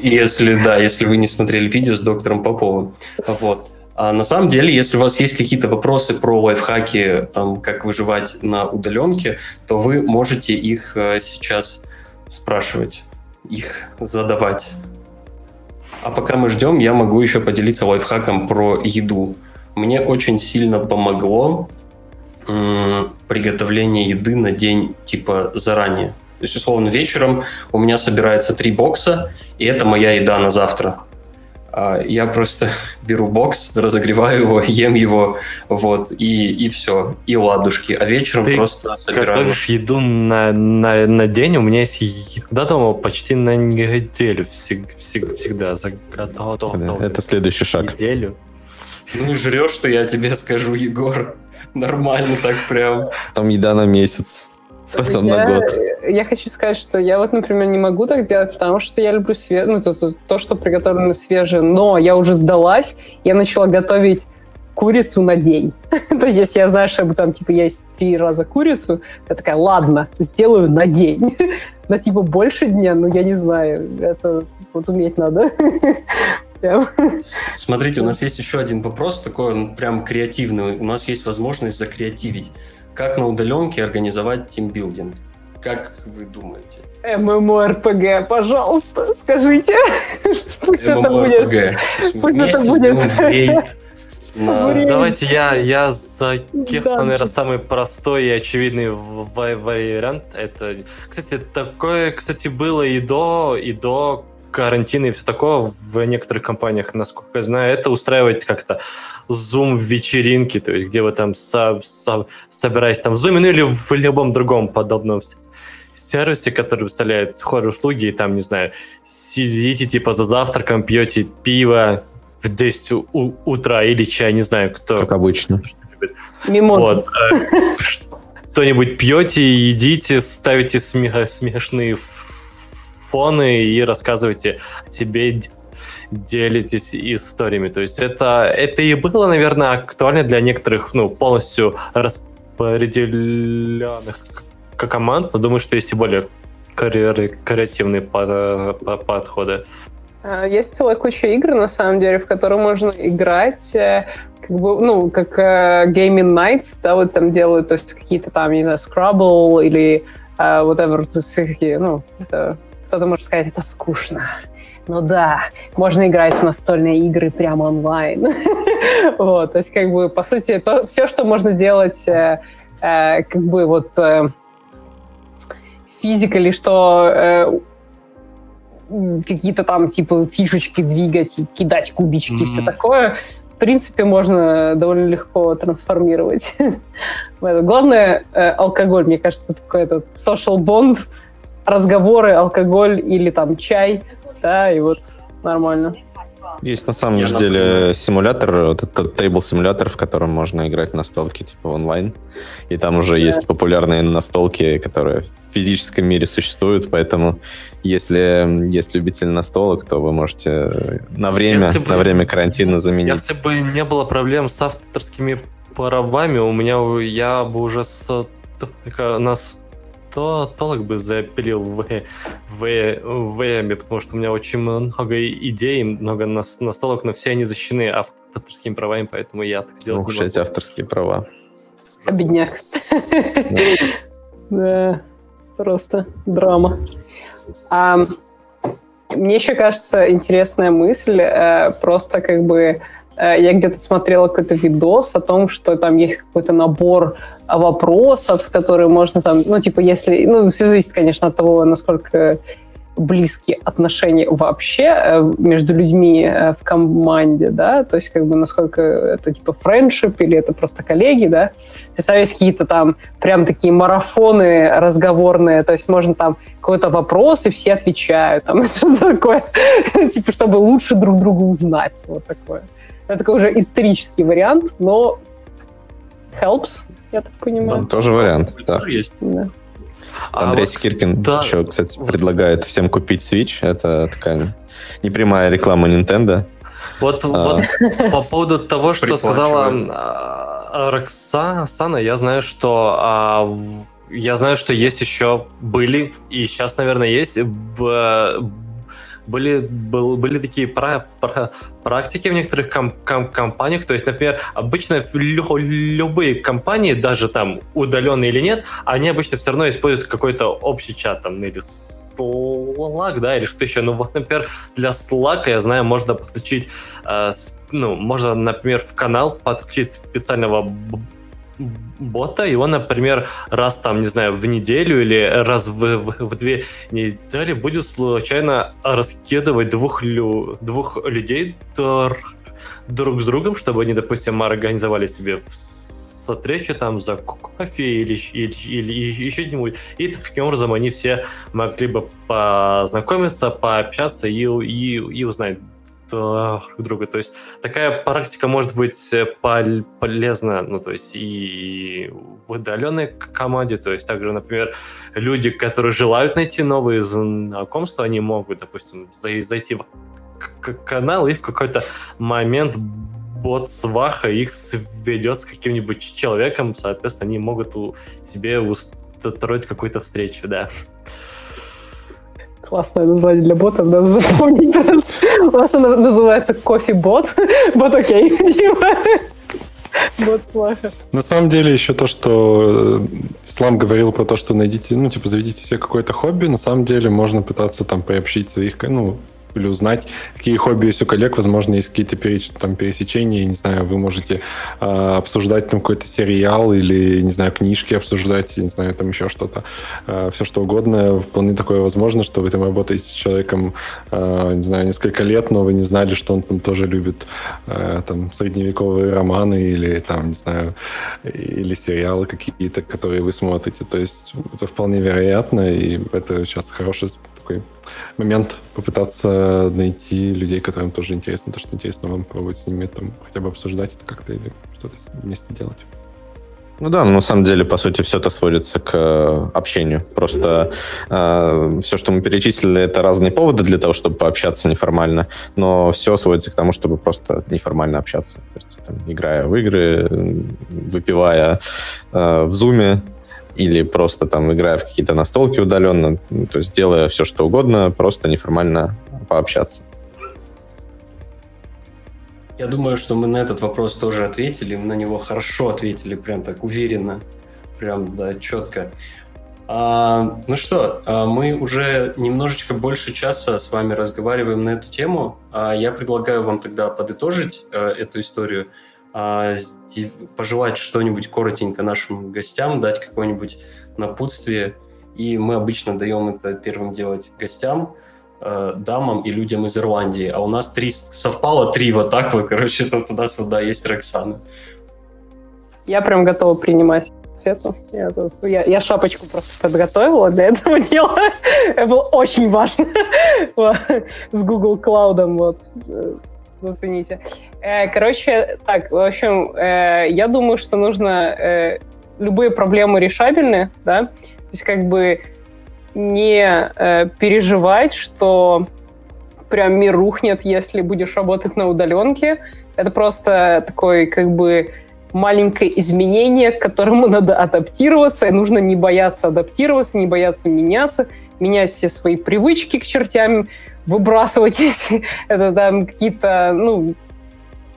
Speaker 1: Если, да, если вы не смотрели видео с доктором Поповым. Вот. А на самом деле, если у вас есть какие-то вопросы про лайфхаки, там, как выживать на удаленке, то вы можете их э, сейчас спрашивать, их задавать. А пока мы ждем, я могу еще поделиться лайфхаком про еду. Мне очень сильно помогло приготовление еды на день типа заранее. То есть, условно, вечером у меня собирается три бокса, и это моя еда на завтра. А, я просто беру бокс, разогреваю его, ем его, вот, и, и все, и ладушки. А вечером
Speaker 4: Ты
Speaker 1: просто собираю.
Speaker 4: готовишь еду на, на, на день? У меня есть еда дома почти на неделю всег, всег, всегда заготовлена.
Speaker 2: Это следующий шаг.
Speaker 4: Неделю.
Speaker 1: Ну, жрешь, что я тебе скажу, Егор. Нормально так прям.
Speaker 2: Там еда на месяц. Потом
Speaker 3: я,
Speaker 2: на год.
Speaker 3: Я хочу сказать, что я вот, например, не могу так делать, потому что я люблю све... ну, то, то, то, что приготовлено свежее, но я уже сдалась, я начала готовить курицу на день. то есть, если я знаю, что там, типа, есть три раза курицу, я такая, ладно, сделаю на день. на, типа, больше дня, ну, я не знаю, это вот уметь надо.
Speaker 1: Смотрите, у нас есть еще один вопрос, такой он прям креативный. У нас есть возможность закреативить. Как на удаленке организовать тимбилдинг? Как вы думаете?
Speaker 3: ММОРПГ, пожалуйста, скажите. Пусть это будет.
Speaker 1: Пусть это будет.
Speaker 4: Давайте я, я за Кеха, наверное, самый простой и очевидный вариант. Это, кстати, такое, кстати, было и до, и до карантина и все такое в некоторых компаниях, насколько я знаю, это устраивать как-то Zoom вечеринки, то есть где вы там со, со, собираетесь там в Zoom, ну или в любом другом подобном сервисе, который представляет схожие услуги, и там, не знаю, сидите типа за завтраком, пьете пиво в 10 у- утра или чай, не знаю, кто.
Speaker 2: Как обычно.
Speaker 3: Мимозу.
Speaker 4: Вот. Э, что-нибудь пьете, едите, ставите смешные фоны и рассказываете о себе, делитесь историями. То есть это, это и было, наверное, актуально для некоторых, ну, полностью распределенных команд, но думаю, что есть и более креативные подходы.
Speaker 3: А, есть целая куча игр, на самом деле, в которые можно играть э, как бы, ну, как uh, Gaming Nights, да, вот там делают, то есть какие-то там, не знаю, Scrabble или uh, whatever, то есть какие, ну, это кто-то может сказать, это скучно. Ну да, можно играть в настольные игры прямо онлайн. вот, то есть как бы, по сути, то, все, что можно делать э, э, как бы вот э, физикали, что э, какие-то там типа фишечки двигать, кидать кубички, mm-hmm. все такое, в принципе, можно довольно легко трансформировать. Главное, э, алкоголь, мне кажется, такой этот social bond, разговоры, алкоголь или там чай, да, и вот нормально.
Speaker 2: Есть на самом Я деле напомню. симулятор, вот этот тейбл-симулятор, в котором можно играть настолки типа онлайн. И там уже да. есть популярные настолки, которые в физическом мире существуют, поэтому если есть любитель настолок, то вы можете на время, если на время карантина заменить.
Speaker 4: Если бы не было проблем с авторскими правами, у меня я бы уже с, нас то толк бы запилил в, в, в VM, потому что у меня очень много идей, много настолок, но все они защищены авторскими правами, поэтому я так делать
Speaker 2: Ух, не могу. авторские права.
Speaker 3: Бедняк. Да, просто драма. Мне еще кажется интересная мысль, э, просто как бы я где-то смотрела какой-то видос о том, что там есть какой-то набор вопросов, которые можно там, ну, типа, если, ну, все зависит, конечно, от того, насколько близкие отношения вообще э, между людьми э, в команде, да, то есть как бы насколько это типа френдшип или это просто коллеги, да, то есть какие-то там прям такие марафоны разговорные, то есть можно там какой-то вопрос, и все отвечают, там, что такое, типа, чтобы лучше друг друга узнать, вот такое. Это такой уже исторический вариант, но helps, я так понимаю.
Speaker 2: Там тоже вариант, да.
Speaker 1: Тоже есть.
Speaker 3: Да.
Speaker 4: А
Speaker 2: Андрей
Speaker 4: вот,
Speaker 2: Скиркин
Speaker 4: да.
Speaker 2: еще, кстати, предлагает всем купить Switch. Это такая непрямая реклама Nintendo.
Speaker 4: Вот,
Speaker 2: А.
Speaker 4: вот по поводу того, что сказала а, Роксана, я знаю, что а, я знаю, что есть еще были и сейчас, наверное, есть б- были был- были такие пра- пра- практики в некоторых ком- ком- компаниях. То есть, например, обычно лю- любые компании, даже там удаленные или нет, они обычно все равно используют какой-то общий чат там или Slack, да, или что-то еще. Ну вот, например, для Slack, я знаю, можно подключить, э, ну, можно, например, в канал подключить специального бота, и он, например, раз там, не знаю, в неделю или раз в, в- в две недели будет случайно раскидывать двух, лю- двух людей др- друг с другом, чтобы они, допустим, организовали себе встречу там за кофе или, или, или еще что-нибудь. И таким образом они все могли бы познакомиться, пообщаться и, и, и узнать друг друга. То есть такая практика может быть э, пол- полезна, ну, то есть и в удаленной команде, то есть также, например, люди, которые желают найти новые знакомства, они могут, допустим, зай- зайти в канал и в какой-то момент бот сваха их сведет с каким-нибудь человеком, соответственно, они могут у- себе устроить какую-то встречу, да.
Speaker 3: Классное название для ботов, надо запомнить. У нас она называется кофе-бот. Бот окей. Типа. Бот Слаха.
Speaker 5: На самом деле еще то, что э, Ислам говорил про то, что найдите, ну, типа, заведите себе какое-то хобби, на самом деле можно пытаться там приобщить своих, ну, или узнать, какие хобби есть у коллег, возможно, есть какие-то переч- там пересечения, не знаю, вы можете а, обсуждать там какой-то сериал или, не знаю, книжки обсуждать, не знаю, там еще что-то, А, все что угодно, вполне такое возможно, что вы там работаете с человеком, а, не знаю, несколько лет, но вы не знали, что он там тоже любит а, там средневековые романы или там, не знаю, или сериалы какие-то, которые вы смотрите. То есть это вполне вероятно, и это сейчас хороший такой момент попытаться найти людей, которым тоже интересно, то, что интересно вам пробовать с ними там хотя бы обсуждать это как-то или что-то вместе делать.
Speaker 2: Ну да, но на самом деле, по сути, все это сводится к э, общению. Просто э, все, что мы перечислили, это разные поводы для того, чтобы пообщаться неформально, но все сводится к тому, чтобы просто неформально общаться. То есть, там, играя в игры, выпивая э, в зуме, или просто там играя в какие-то настолки удаленно, то есть делая все, что угодно, просто неформально пообщаться.
Speaker 1: Я думаю, что мы на этот вопрос тоже ответили, мы на него хорошо ответили, прям так уверенно, прям, да, четко. А, ну что, а, мы уже немножечко больше часа с вами разговариваем на эту тему. А, я предлагаю вам тогда подытожить а, эту историю, пожелать что-нибудь коротенько нашим гостям, дать какое-нибудь напутствие. И мы обычно даем это первым делать гостям э, дамам и людям из Ирландии. А у нас три совпало, три вот так вот, короче, тут у нас вот, да, есть Роксана.
Speaker 3: Я прям готова принимать это. Я, я- я шапочку просто подготовила для этого дела. Это было очень важно. С Google Cloud, вот. Зацените. Э, Короче, так, в общем, э, я думаю, что нужно... э, Любые проблемы решабельны, да? То есть как бы не переживать, что прям мир рухнет, если будешь работать на удаленке. Это просто такой как бы маленькое изменение, к которому надо адаптироваться, и нужно не бояться адаптироваться, не бояться меняться, менять все свои привычки к чертям, выбрасывать это там какие-то, ну,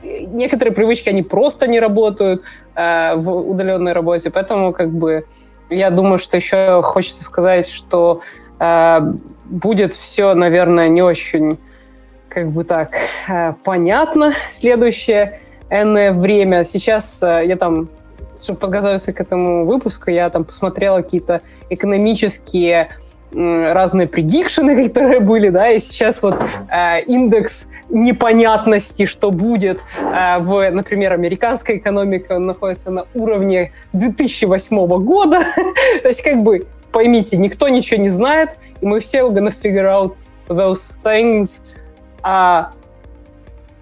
Speaker 3: некоторые привычки, они просто не работают э, в удаленной работе, поэтому как бы я думаю, что еще хочется сказать, что э, будет все, наверное, не очень как бы так э, понятно следующее энное время. Сейчас э, я там, чтобы подготовиться к этому выпуску, я там посмотрела какие-то экономические разные предикшены, которые были, да, и сейчас вот э, индекс непонятности, что будет э, в, например, американской экономике, он находится на уровне 2008 года. То есть, как бы, поймите, никто ничего не знает, и мы все gonna figure out those things а,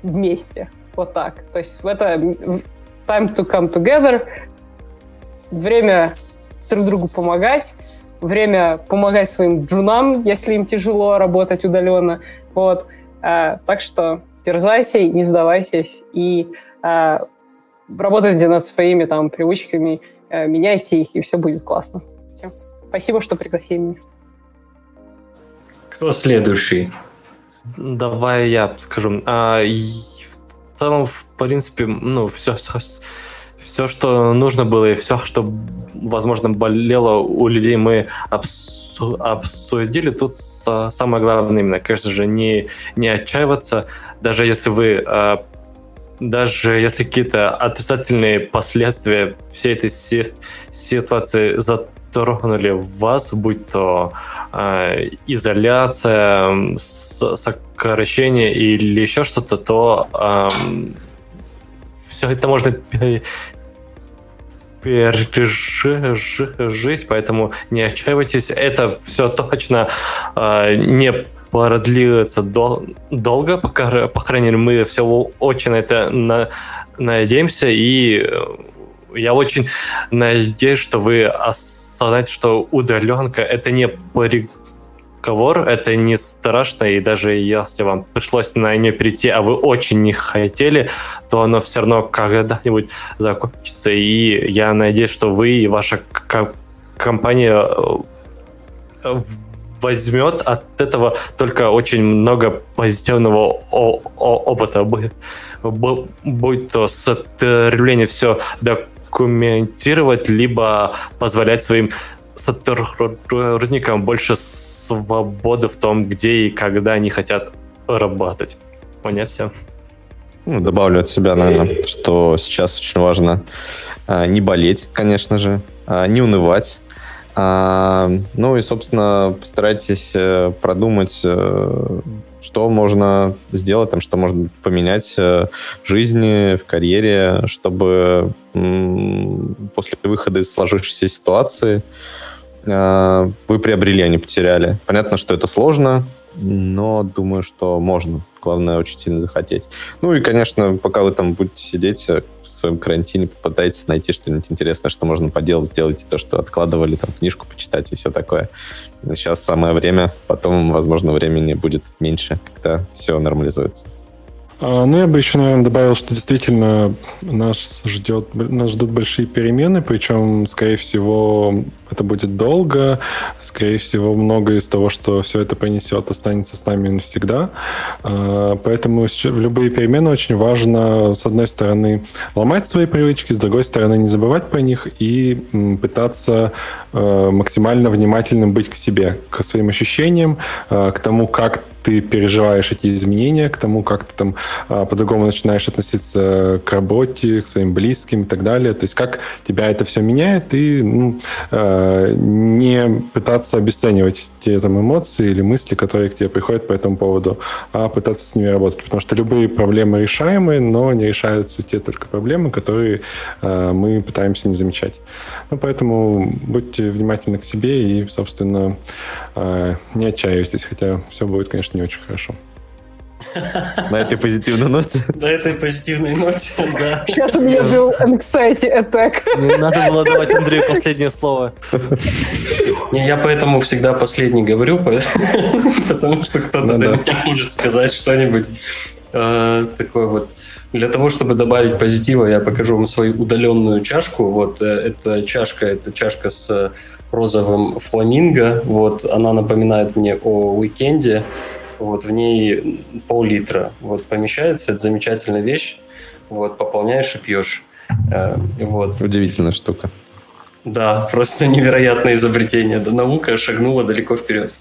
Speaker 3: вместе. Вот так. То есть в это time to come together, время друг другу помогать, время помогать своим джунам, если им тяжело работать удаленно. Вот. А, так что дерзайте, не сдавайтесь и а, работайте над своими там привычками, а, меняйте их, и все будет классно. Все. Спасибо, что пригласили меня.
Speaker 1: Кто следующий?
Speaker 4: Давай я скажу. А, в целом, в принципе, ну, все, все, что нужно было, и все, что, возможно, болело у людей, мы обсу обсудили. Тут самое главное именно, конечно же, не, не отчаиваться, даже если вы а, даже если какие-то отрицательные последствия всей этой ситуации затронули вас, будь то э, изоляция, сокращение или еще что-то, то э, все это можно пережить, поэтому не отчаивайтесь. Это все точно э, не продлится дол- долго, по, по крайней мере, мы все очень на это на, надеемся, и я очень надеюсь, что вы осознаете, что удаленка — это не приговор, это не страшно, и даже если вам пришлось на нее перейти, а вы очень не хотели, то оно все равно когда-нибудь закончится, и я надеюсь, что вы и ваша компания э, возьмет от этого только очень много позитивного опыта. Будь то сотруднение все документировать, либо позволять своим сотрудникам больше свободы в том, где и когда они хотят работать. Понять все?
Speaker 2: Ну, добавлю от себя, наверное, что сейчас очень важно а, не болеть, конечно же, а, не унывать, а, ну и, собственно, постарайтесь э, продумать, э, что можно сделать, там, что можно поменять э, в жизни, в карьере, чтобы после выхода из сложившейся ситуации вы приобрели, а не потеряли. Понятно, что это сложно, но думаю, что можно. Главное, очень сильно захотеть. Ну и, конечно, пока вы там будете сидеть, в своем карантине попытайтесь найти что-нибудь интересное, что можно поделать, сделайте то, что откладывали, там, книжку почитать и все такое. Сейчас самое время, потом, возможно, времени будет меньше, когда все нормализуется.
Speaker 5: А, ну, я бы еще, наверное, добавил, что действительно нас, ждет, нас ждут большие перемены, причем, скорее всего, это будет долго, скорее всего, многое из того, что все это принесет, останется с нами навсегда. А, поэтому в любые перемены очень важно, с одной стороны, ломать свои привычки, с другой стороны, не забывать про них и пытаться а, максимально внимательным быть к себе, к своим ощущениям, к тому, как ты переживаешь эти изменения, к тому, как ты там а, по-другому начинаешь относиться к работе, к своим близким и так далее. То есть как тебя это все меняет, и ну, а, не пытаться обесценивать те там эмоции или мысли, которые к тебе приходят по этому поводу, а пытаться с ними работать. Потому что любые проблемы решаемые, но не решаются те только проблемы, которые а, мы пытаемся не замечать. Ну, поэтому будьте внимательны к себе и, собственно, не отчаивайтесь, хотя все будет, конечно, не очень хорошо.
Speaker 2: На этой позитивной ноте.
Speaker 1: На этой позитивной ноте, да.
Speaker 3: Сейчас у меня был anxiety attack.
Speaker 4: Не надо было давать Андрею последнее слово.
Speaker 1: Не, я поэтому всегда последний говорю, потому что кто-то ну, может сказать что-нибудь э, такое вот. Для того, чтобы добавить позитива, я покажу вам свою удаленную чашку. Вот э, эта чашка, это чашка с розовым фламинго. Вот она напоминает мне о уикенде вот в ней пол-литра вот помещается, это замечательная вещь, вот пополняешь и пьешь. Э, вот.
Speaker 2: Удивительная штука.
Speaker 1: Да, просто невероятное изобретение. Да, наука шагнула далеко вперед.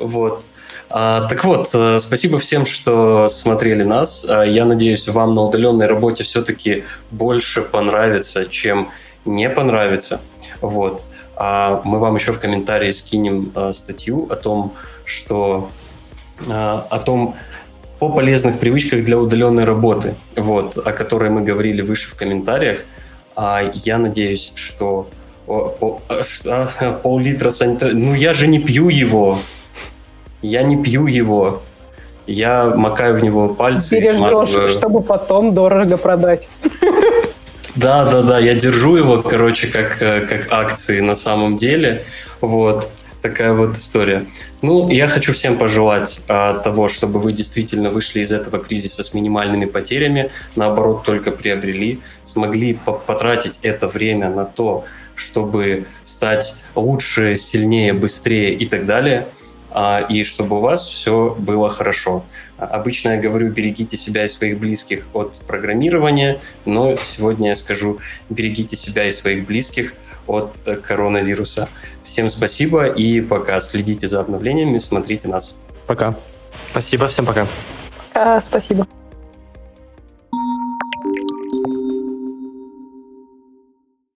Speaker 1: Вот. А, так вот, э, спасибо всем, что смотрели нас. А, я надеюсь, вам на удаленной работе все-таки больше понравится, чем не понравится. Вот. А мы вам еще в комментарии скинем статью о том, что о том, о полезных привычках для удаленной работы, вот, о которой мы говорили выше в комментариях. А я надеюсь, что пол-литра санитар... Ну, я же не пью его. Я не пью его. Я макаю в него пальцы
Speaker 3: Бережешь, и смазываю. чтобы потом дорого продать.
Speaker 1: Да, да, да, я держу его, короче, как, э, как акции на самом деле. Вот такая вот история. Ну, я хочу всем пожелать а, того, чтобы вы действительно вышли из этого кризиса с минимальными потерями, наоборот, только приобрели, смогли потратить это время на то, чтобы стать лучше, сильнее, быстрее и так далее, а, и чтобы у вас все было хорошо. Обычно я говорю, берегите себя и своих близких от программирования, но сегодня я скажу, берегите себя и своих близких от э, коронавируса. Всем спасибо и пока. Следите за обновлениями, смотрите нас.
Speaker 2: Пока.
Speaker 4: Спасибо, всем пока.
Speaker 3: Пока, спасибо.